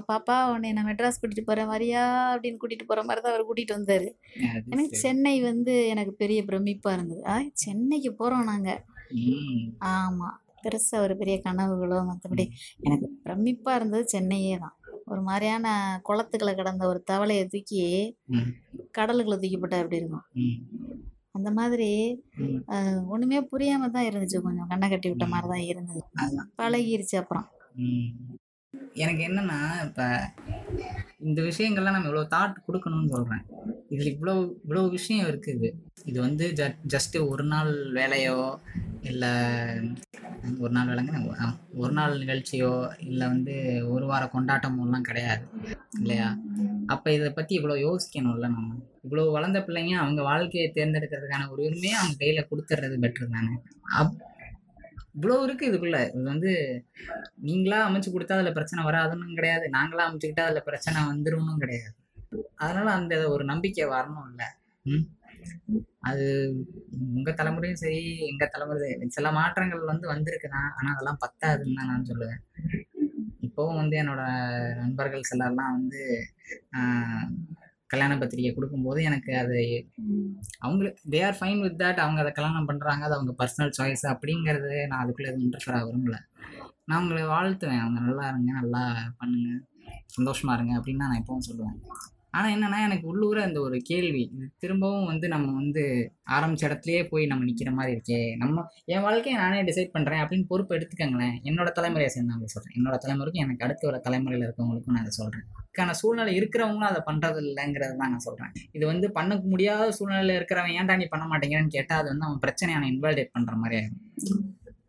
பாப்பா உன்னை நான் மெட்ராஸ் கூட்டிகிட்டு போகிறேன் வரியா? அப்படின்னு கூட்டிகிட்டு போகிற மாதிரி தான் அவர் கூட்டிகிட்டு வந்தார். எனக்கு. சென்னை வந்து எனக்கு பெரிய பிரமிப்பாக இருந்தது. ஆ சென்னைக்கு போகிறோம் நாங்கள் ஆமாம் பெருசாக ஒரு பெரிய கனவுகளோ மற்றபடி எனக்கு பிரமிப்பாக இருந்தது சென்னையே தான். ஒரு மாதிரியான குளத்துக்களை கடந்த ஒரு தவளையை தூக்கி கடலுக்குள்ள தூக்கி போட்டால் எப்படி இருக்கும்? அந்த மாதிரி ஒண்ணுமே புரியாம தான் இருந்துச்சு கொஞ்சம். கண்ணை கட்டி விட்ட மாதிரி தான் இருந்தது. பழகிருச்சு அப்புறம். எனக்கு என்னன்னா இப்போ இந்த விஷயங்கள்லாம் நம்ம இவ்வளோ தாட் கொடுக்கணும்னு சொல்கிறேன் இதில் இவ்வளோ இவ்வளோ விஷயம் இருக்குது. இது வந்து ஜ ஜஸ்ட்டு ஒரு நாள் வேலையோ இல்லை ஒரு நாள் வேலைங்க ஒரு நாள் நிகழ்ச்சியோ இல்லை வந்து ஒரு வார கொண்டாட்டமோலாம் கிடையாது இல்லையா? அப்போ இதை பற்றி இவ்வளோ யோசிக்கணும்ல நம்ம. இவ்வளோ வளர்ந்த பிள்ளைங்க அவங்க வாழ்க்கையை தேர்ந்தெடுக்கிறதுக்கான ஒரு உரிமையை அவங்க கையில் கொடுத்துட்றது பெட்ரு தானே. அப் இவ்வளோ இருக்குது இதுக்குள்ள. இது வந்து நீங்களா அமைச்சு கொடுத்தா அதில் பிரச்சனை வராதுன்னு கிடையாது. நாங்களா அமைச்சுக்கிட்டா அதில் பிரச்சனை வந்துரும்னு கிடையாது. அதனால அந்த ஒரு நம்பிக்கை வரணும் இல்லை. ம். அது உங்கள் தலைமுறையும் சரி எங்கள் தலைமுறை சில மாற்றங்கள் வந்து வந்திருக்கு தான் ஆனால் அதெல்லாம் பத்தாதுன்னு தான் நான் சொல்லுவேன். இப்போவும் வந்து என்னோட நண்பர்கள் சிலர்லாம் வந்து ஆஹ், கல்யாண பத்திரிக்கை கொடுக்கும்போது எனக்கு அது அவங்களுக்கு they are fine with that அவங்க அதை கல்யாணம் பண்ணுறாங்க அது அவங்க பர்சனல் சாய்ஸ் அப்படிங்கிறது நான் அதுக்குள்ளே எதுவும் இன்டர்ஃபர் ஆக விரும்பல. நான் அவங்களை வாழ்த்துவேன். அவங்க நல்லா இருங்க நல்லா பண்ணுங்க. சந்தோஷமா இருங்க அப்படின்னு நான் எப்பவும் சொல்லுவேன். ஆனால் என்னன்னா எனக்கு உள்ளூர அந்த ஒரு கேள்வி. இது திரும்பவும் வந்து நம்ம வந்து ஆரம்பிச்ச இடத்துலயே போய் நம்ம நிற்கிற மாதிரி இருக்கே. நம்ம என் வாழ்க்கையை நானே டிசைட் பண்ணுறேன் அப்படின்னு பொறுப்பு எடுத்துக்கங்களேன். என்னோட தலைமுறையை சேர்ந்தவங்க சொல்கிறேன் என்னோட தலைமுறைக்கும் எனக்கு அடுத்து வர தலைமுறையில் இருக்கவங்களுக்கும் நான் அதை சொல்கிறேன் அதுக்கான சூழ்நிலை இருக்கிறவங்களும் அதை பண்ணுறது இல்லைங்கிறது தான் நான் சொல்கிறேன் இது வந்து பண்ண முடியாத சூழ்நிலையில் இருக்கிறவன் ஏன்டா நீ பண்ண மாட்டேங்கிறன்னு கேட்டால் அது வந்து அவன் பிரச்சனையான இன்வால்டேட் பண்ணுற மாதிரி ஆகும்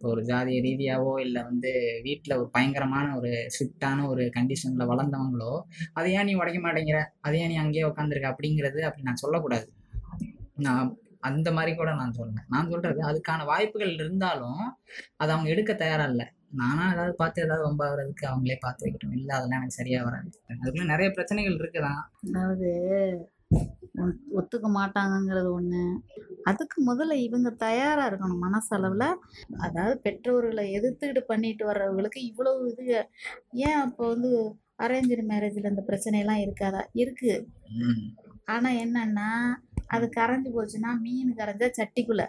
ஒரு ஜாதிய ரீதியாவோ இல்லை வந்து வீட்டில் ஒரு பயங்கரமான ஒரு ஸ்ட்ரிக்டான ஒரு கண்டிஷனில் வளர்ந்தவங்களோ அதை ஏன் நீ உடைக்க மாட்டேங்கிற? அதை ஏன் நீ அங்கேயே உட்காந்துருக்க அப்படிங்கிறது அப்படி நான் சொல்லக்கூடாது. நான் அந்த மாதிரி கூட நான் சொல்லுவேன் நான் சொல்கிறது அதுக்கான வாய்ப்புகள் இருந்தாலும் அதை அவங்க எடுக்க தயாராக இல்லை நானாக ஏதாவது பார்த்து ஏதாவது ரொம்ப ஆகுறதுக்கு அவங்களே பார்த்து வைக்கட்டும் இல்லை அதெல்லாம் எனக்கு சரியாக வராது. அதுக்குள்ளே நிறைய பிரச்சனைகள் இருக்குதான். அதாவது ஒத்துக்க மாட்டாங்கங்கிறது ஒன்று அதுக்கு முதல்ல இவங்க தயாராக இருக்கணும் மனசளவில். அதாவது பெற்றோர்களை எதிர்த்துக்கிட்டு பண்ணிட்டு வர்றவங்களுக்கு இவ்வளவு இது ஏன் அப்போ வந்து அரேஞ்சு மேரேஜில் இந்த பிரச்சனையெல்லாம் இருக்காதா? இருக்குது ஆனால் என்னன்னா அது கரைஞ்சு போச்சுன்னா மீன் கரைஞ்சா சட்டிக்குள்ள.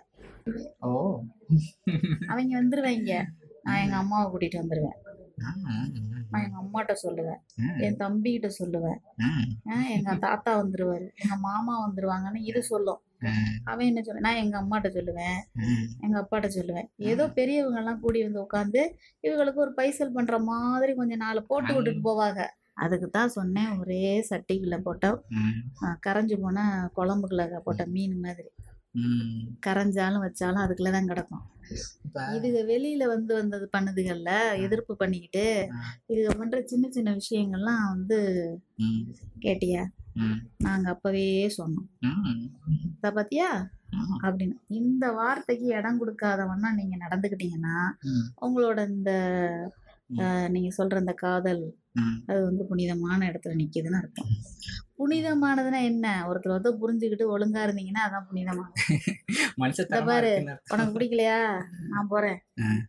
அவங்க வந்துருவாங்க. நான் எங்கள் அம்மாவை கூட்டிகிட்டு வந்துடுவேன் நான் எங்கள் அம்மாட்ட சொல்லுவேன். என் தம்பிகிட்ட சொல்லுவேன். எங்க தாத்தா வந்துருவாரு. எங்க மாமா வந்துருவாங்கன்னு இது சொல்லும். அவன் என்ன சொல்ல நான் எங்க அம்மாட்ட சொல்லுவேன். எங்க அப்பாட்ட சொல்லுவேன். ஏதோ பெரியவங்க எல்லாம் கூடி வந்து உட்காந்து இவங்களுக்கு ஒரு பைசல் பண்ற மாதிரி கொஞ்சம் நாலு போட்டு விட்டுட்டு போவாங்க. அதுக்கு தான் சொன்னேன். ஒரே சட்டிக்குள்ள போட்ட கரைஞ்சு போன குழம்புக்குள்ள போட்ட மீன் மாதிரி. கரைஞ்சாலும் வச்சாலும் அதுக்குள்ள தான் கிடக்கும் இதுக வெளியில வந்து வந்தது பண்ணுதுகள்ல எதிர்ப்பு பண்ணிக்கிட்டு. இதுக பண்ற சின்ன சின்ன விஷயங்கள்லாம் வந்து. கேட்டியா. நாங்க அப்பவே சொன்னோம். இத பாத்தியா. அப்படின்னு இந்த வார்த்தைக்கு இடம் கொடுக்காதவன்னா நீங்க நடந்துக்கிட்டீங்கன்னா ம். உங்களோட இந்த நீங்க சொல்ற இந்த காதல். அது வந்து புனிதமான இடத்துல நிக்குதுன்னு அர்த்தம் புனிதமானதுன்னா என்ன? ஒருத்தர் வந்து புரிஞ்சுக்கிட்டு ஒழுங்கா இருந்தீங்கன்னா அதான் மனுஷத்தனமா பாரு. உனக்கு பிடிக்கலையா? நான் போறேன்.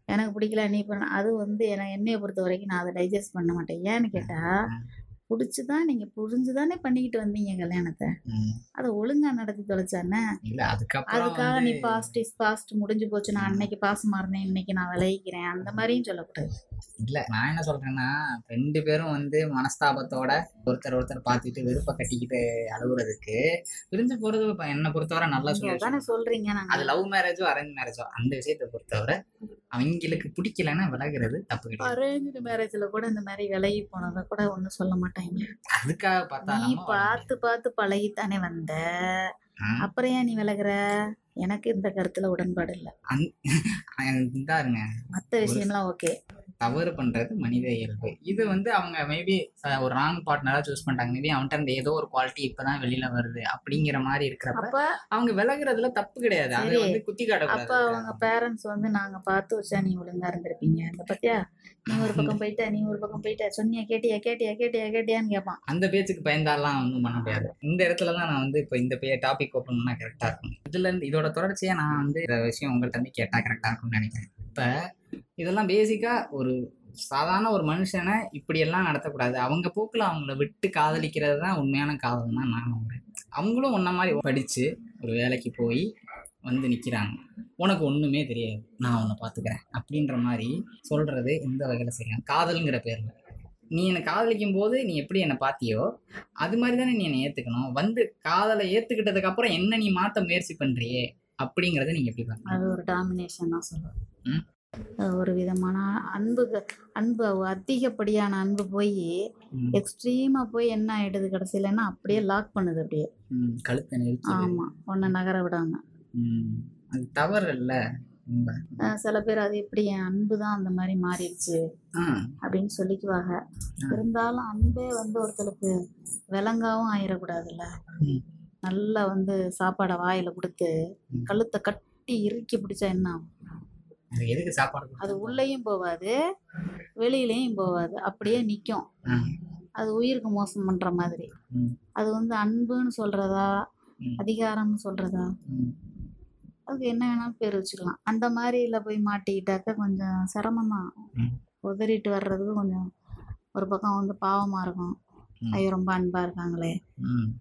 எனக்கு பிடிக்கல நீ பண்ண அது வந்து எனக்கு என்னைய பொறுத்த வரைக்கும் நான் அதை டைஜஸ்ட் பண்ண மாட்டேன். ஏன்னு கேட்டா ஆ. பிடிச்சுதான் நீங்க புரிஞ்சுதானே பண்ணிக்கிட்டு வந்தீங்க கல்யாணத்தை. அதை ஒழுங்கா நடத்தி தொலைச்சானே? இல்ல அதுக்கப்புறம் அதுக்காக நீ பாஸ்ட் இஸ் பாஸ்ட் முடிஞ்சு போச்சு. நான் அன்னைக்கு பாசமா இருந்தேன் இன்னைக்கு நான் விளைவிக்கிறேன் அந்த மாதிரியும் சொல்லக்கூடாது. இல்ல நான் என்ன சொல்றேன்னா ரெண்டு பேரும் வந்து மனஸ்தாபத்தோட ஒருத்தர் ஒருத்தர் பார்த்துட்டு விருப்ப கட்டிக்கிட்டு அழுகுறதுக்கு பிரிஞ்சு போறது இப்ப என்னை பொறுத்தவரை நல்லா சொல்லி தானே சொல்றீங்க நாங்க. அது லவ் மேரேஜோ அரேஞ்ச் மேரேஜோ அந்த விஷயத்தை பொறுத்தவரை அவங்களுக்கு பிடிக்கலன்னா விலகுறது தப்பு அரேஞ்சு மேரேஜ்ல கூட இந்த மாதிரி விலகி போனதை கூட ஒண்ணும் சொல்ல மாட்டாங்க. அதுக்காக பார்த்தா நீ பார்த்து பார்த்து பழகித்தானே வந்த. அப்புறம் ஏன் நீ விலகுற? எனக்கு இந்த கருத்துல உடன்பாடு இல்லை. இந்தாருங்க. மத்த விஷயம்லாம் ஓகே. தவறு பண்றது மனித இயல்பு. இது வந்து அவங்க மேபி ஒரு ராங் பார்ட்னரா சூஸ் பண்ணிட்டாங்க மேபி அவன்கிட்ட இருந்து ஏதோ ஒரு குவாலிட்டி இப்பதான் வெளியில வருது அப்படிங்கிற மாதிரி இருக்கிறப்ப அப்ப அவங்க விலகுறதுல தப்பு கிடையாது. அதை. வந்து குத்தி அப்ப காட்டக்கூடாது அவங்க பேரண்ட்ஸ் வந்து நாங்க பார்த்து வச்சா நீ ஒழுங்கா இருந்திருப்பீங்க. இந்த பத்தியா? நீ ஒரு பக்கம் போயிட்ட நீ ஒரு பக்கம் போயிட்ட. சொன்னியா கேட்டியா கேட்டியா கேட்டியா கேட்டியான்னு கேட்பான் அந்த பேச்சுக்கு பயந்தாலாம் ஒன்றும் பண்ண முடியாது. இந்த இடத்துல தான் நான் வந்து இப்போ இந்த பே டாபிக் ஓப்பன் பண்ணா கரெக்டாக இருக்கும். இதுல இருந்து இதோட தொடர்ச்சியாக நான் வந்து இந்த விஷயம் உங்கள்கிட்ட வந்து கேட்டால் கரெக்டாக இருக்கும்னு நினைக்கிறேன். இப்போ இதெல்லாம் பேசிக்காக ஒரு சாதாரண ஒரு மனுஷனை இப்படியெல்லாம் நடத்தக்கூடாது. அவங்க போக்கில் அவங்கள விட்டு காதலிக்கிறது தான் உண்மையான காதல் தான் நான் நம்புறேன். அவங்களும் ஒன்றை மாதிரி படித்து ஒரு வேலைக்கு போய் வந்து நிற்கிறாங்க உனக்கு ஒன்றுமே தெரியாது. நான் உன்னை பார்த்துக்கிறேன். அப்படின்ற மாதிரி சொல்கிறது எந்த வகையில் சரியான காதலுங்கிற பேரில். நீ என்னை காதலிக்கும் போது நீ எப்படி என்னை பார்த்தியோ அது மாதிரி தானே நீ என்னை ஏற்றுக்கணும் வந்து காதலை ஏற்றுக்கிட்டதுக்கு அப்புறம் என்ன நீ மாற்ற முயற்சி பண்ணுறியே அப்படிங்கிறத நீங்கள் எப்படி பார்க்கணும் அது ஒரு டாமினேஷன் தான் சொல்லுவேன். ஒரு விதமான அன்பு அன்பு அதிகப்படியான அன்பு போய் ம், எக்ஸ்ட்ரீமா போய் என்ன ஆயிடுது கடைசியிலன்னா அப்படியே லாக் பண்ணுது அப்படியே. கழுத்தை நெரிச்சு. ஆமா உன்னை நகர விடாம. அது தவறு இல்லை. சில பேர் அது எப்படி என் அன்பு தான் அந்த மாதிரி மாறிடுச்சு அப்படின்னு சொல்லிக்குவாங்க. இருந்தாலும் அன்பே வந்து ஒருத்தருக்கு விலங்காவும் ஆயிடக்கூடாதுல்ல. நல்லா வந்து சாப்பாடை வாயில கொடுத்து. கழுத்தை கட்டி இறுக்கி பிடிச்சா என்ன எதுக்கு சாப்பாடு அது? உள்ளேயும் போகாது வெளியிலையும் போகாது அப்படியே நிற்கும் அது உயிருக்கு மோசம் பண்ற மாதிரி. அது வந்து அன்புன்னு சொல்றதா அதிகாரம்னு சொல்றதா? அதுக்கு என்ன வேணாலும் பேர் வச்சுக்கலாம் அந்த மாதிரில போய் மாட்டிக்கிட்டாக்க கொஞ்சம் சிரமம்தான். உதறிட்டு வர்றதுக்கு கொஞ்சம் ஒரு பக்கம் வந்து பாவமா இருக்கும். ஐயோ ரொம்ப அன்பா இருக்காங்களே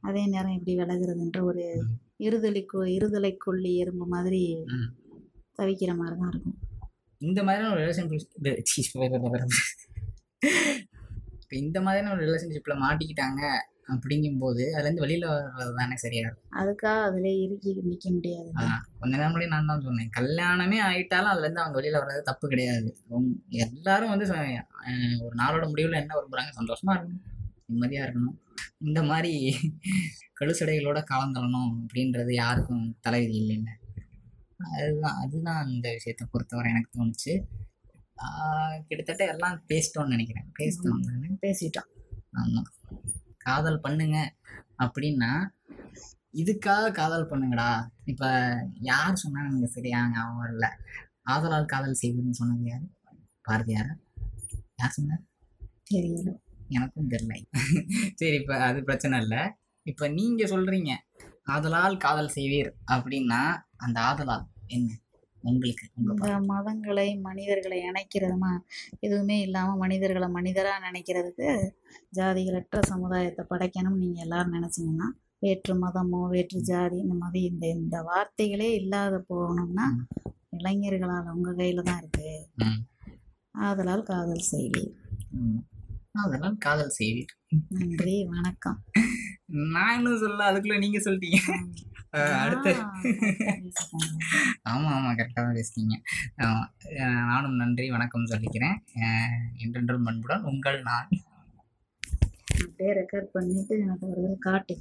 அதே நேரம் இப்படி விலகுறதுன்ற ஒரு. இருதலை இருதலை கொள்ளி எறும்பு மாதிரி. தவிக்கிற மாதிரி தான் இருக்கும் இந்த மாதிரியான ஒரு ரிலேஷன்ஷிப் இப்போ இந்த மாதிரியான ஒரு ரிலேஷன்ஷிப்பில் மாட்டிக்கிட்டாங்க அப்படிங்கும்போது அதுலேருந்து வெளியில் வர்றது தானே சரியா இருக்கும். அதுக்காக அதிலே இறுக்கி நிற்க முடியாது. கொஞ்ச நேரம் முன்னாடி நான் தான் சொன்னேன். கல்யாணமே ஆயிட்டாலும் அதுலேருந்து அவங்க வெளியில் வர்றது தப்பு கிடையாது. எல்லாரும் வந்து ஒரு நாளோட முடிவில் என்ன விரும்புகிறாங்க சந்தோஷமா இருக்கணும். நிம்மதியாக இருக்கணும். இந்த மாதிரி கழுசடைகளோட கலந்துடணும் அப்படின்றது யாருக்கும் தலைவிதி இல்லைல்ல அதுதான் அதுதான் அந்த விஷயத்தை பொறுத்தவரை எனக்கு தோணுச்சு. கிட்டத்தட்ட எல்லாம் பேசிட்டோம்னு நினைக்கிறேன். பேசிட்டோம் பேசிட்டோம். ஆமாம் காதல் பண்ணுங்க அப்படின்னா இதுக்காக காதல் பண்ணுங்கடா. இப்போ யார் சொன்னா எனக்கு சரியா? ஞாபகம் இல்லை ஆதலால் காதல் செய்வதுன்னு சொன்னது யார்? பாரதியாரா யார்? சொன்னார் தெரியல. எனக்கும் தெரியல. சரி இப்போ அது பிரச்சனை இல்லை. இப்போ நீங்கள் சொல்கிறீங்க ஆதலால் காதல் செய்வீர் அப்படின்னா அந்த ஆதலால் என்ன? உங்களுக்கு உங்கள் இந்த மதங்களை மனிதர்களை இணைக்கிறதுமா? எதுவுமே இல்லாமல் மனிதர்களை மனிதராக நினைக்கிறதுக்கு ஜாதிகளற்ற சமுதாயத்தை படைக்கணும்னு நீங்கள் எல்லாரும் நினச்சிங்கன்னா வேற்று மதமோ வேற்று ஜாதி இந்த மாதிரி இந்த இந்த வார்த்தைகளே இல்லாத போகணும்னா. இளைஞர்களால் உங்கள் கையில் தான் இருக்குது ம். ஆதலால் காதல் செய்தி. ம். ஆதலால் காதல் செய்வீர் நன்றி வணக்கம். நான் இன்னும் சொல்ல அதுக்குள்ளே நீங்கள் சொல்லிட்டீங்க. அடுத்து. ஆமாம் ஆமாம் கரெக்டாக தான். அஹ் நானும் நன்றி வணக்கம் சொல்லிக்கிறேன் என்றென்றும் பண்புடன் உங்கள் நான் அப்படியே ரெக்கார்ட் பண்ணிட்டு எனக்கு ஒரு காட்டு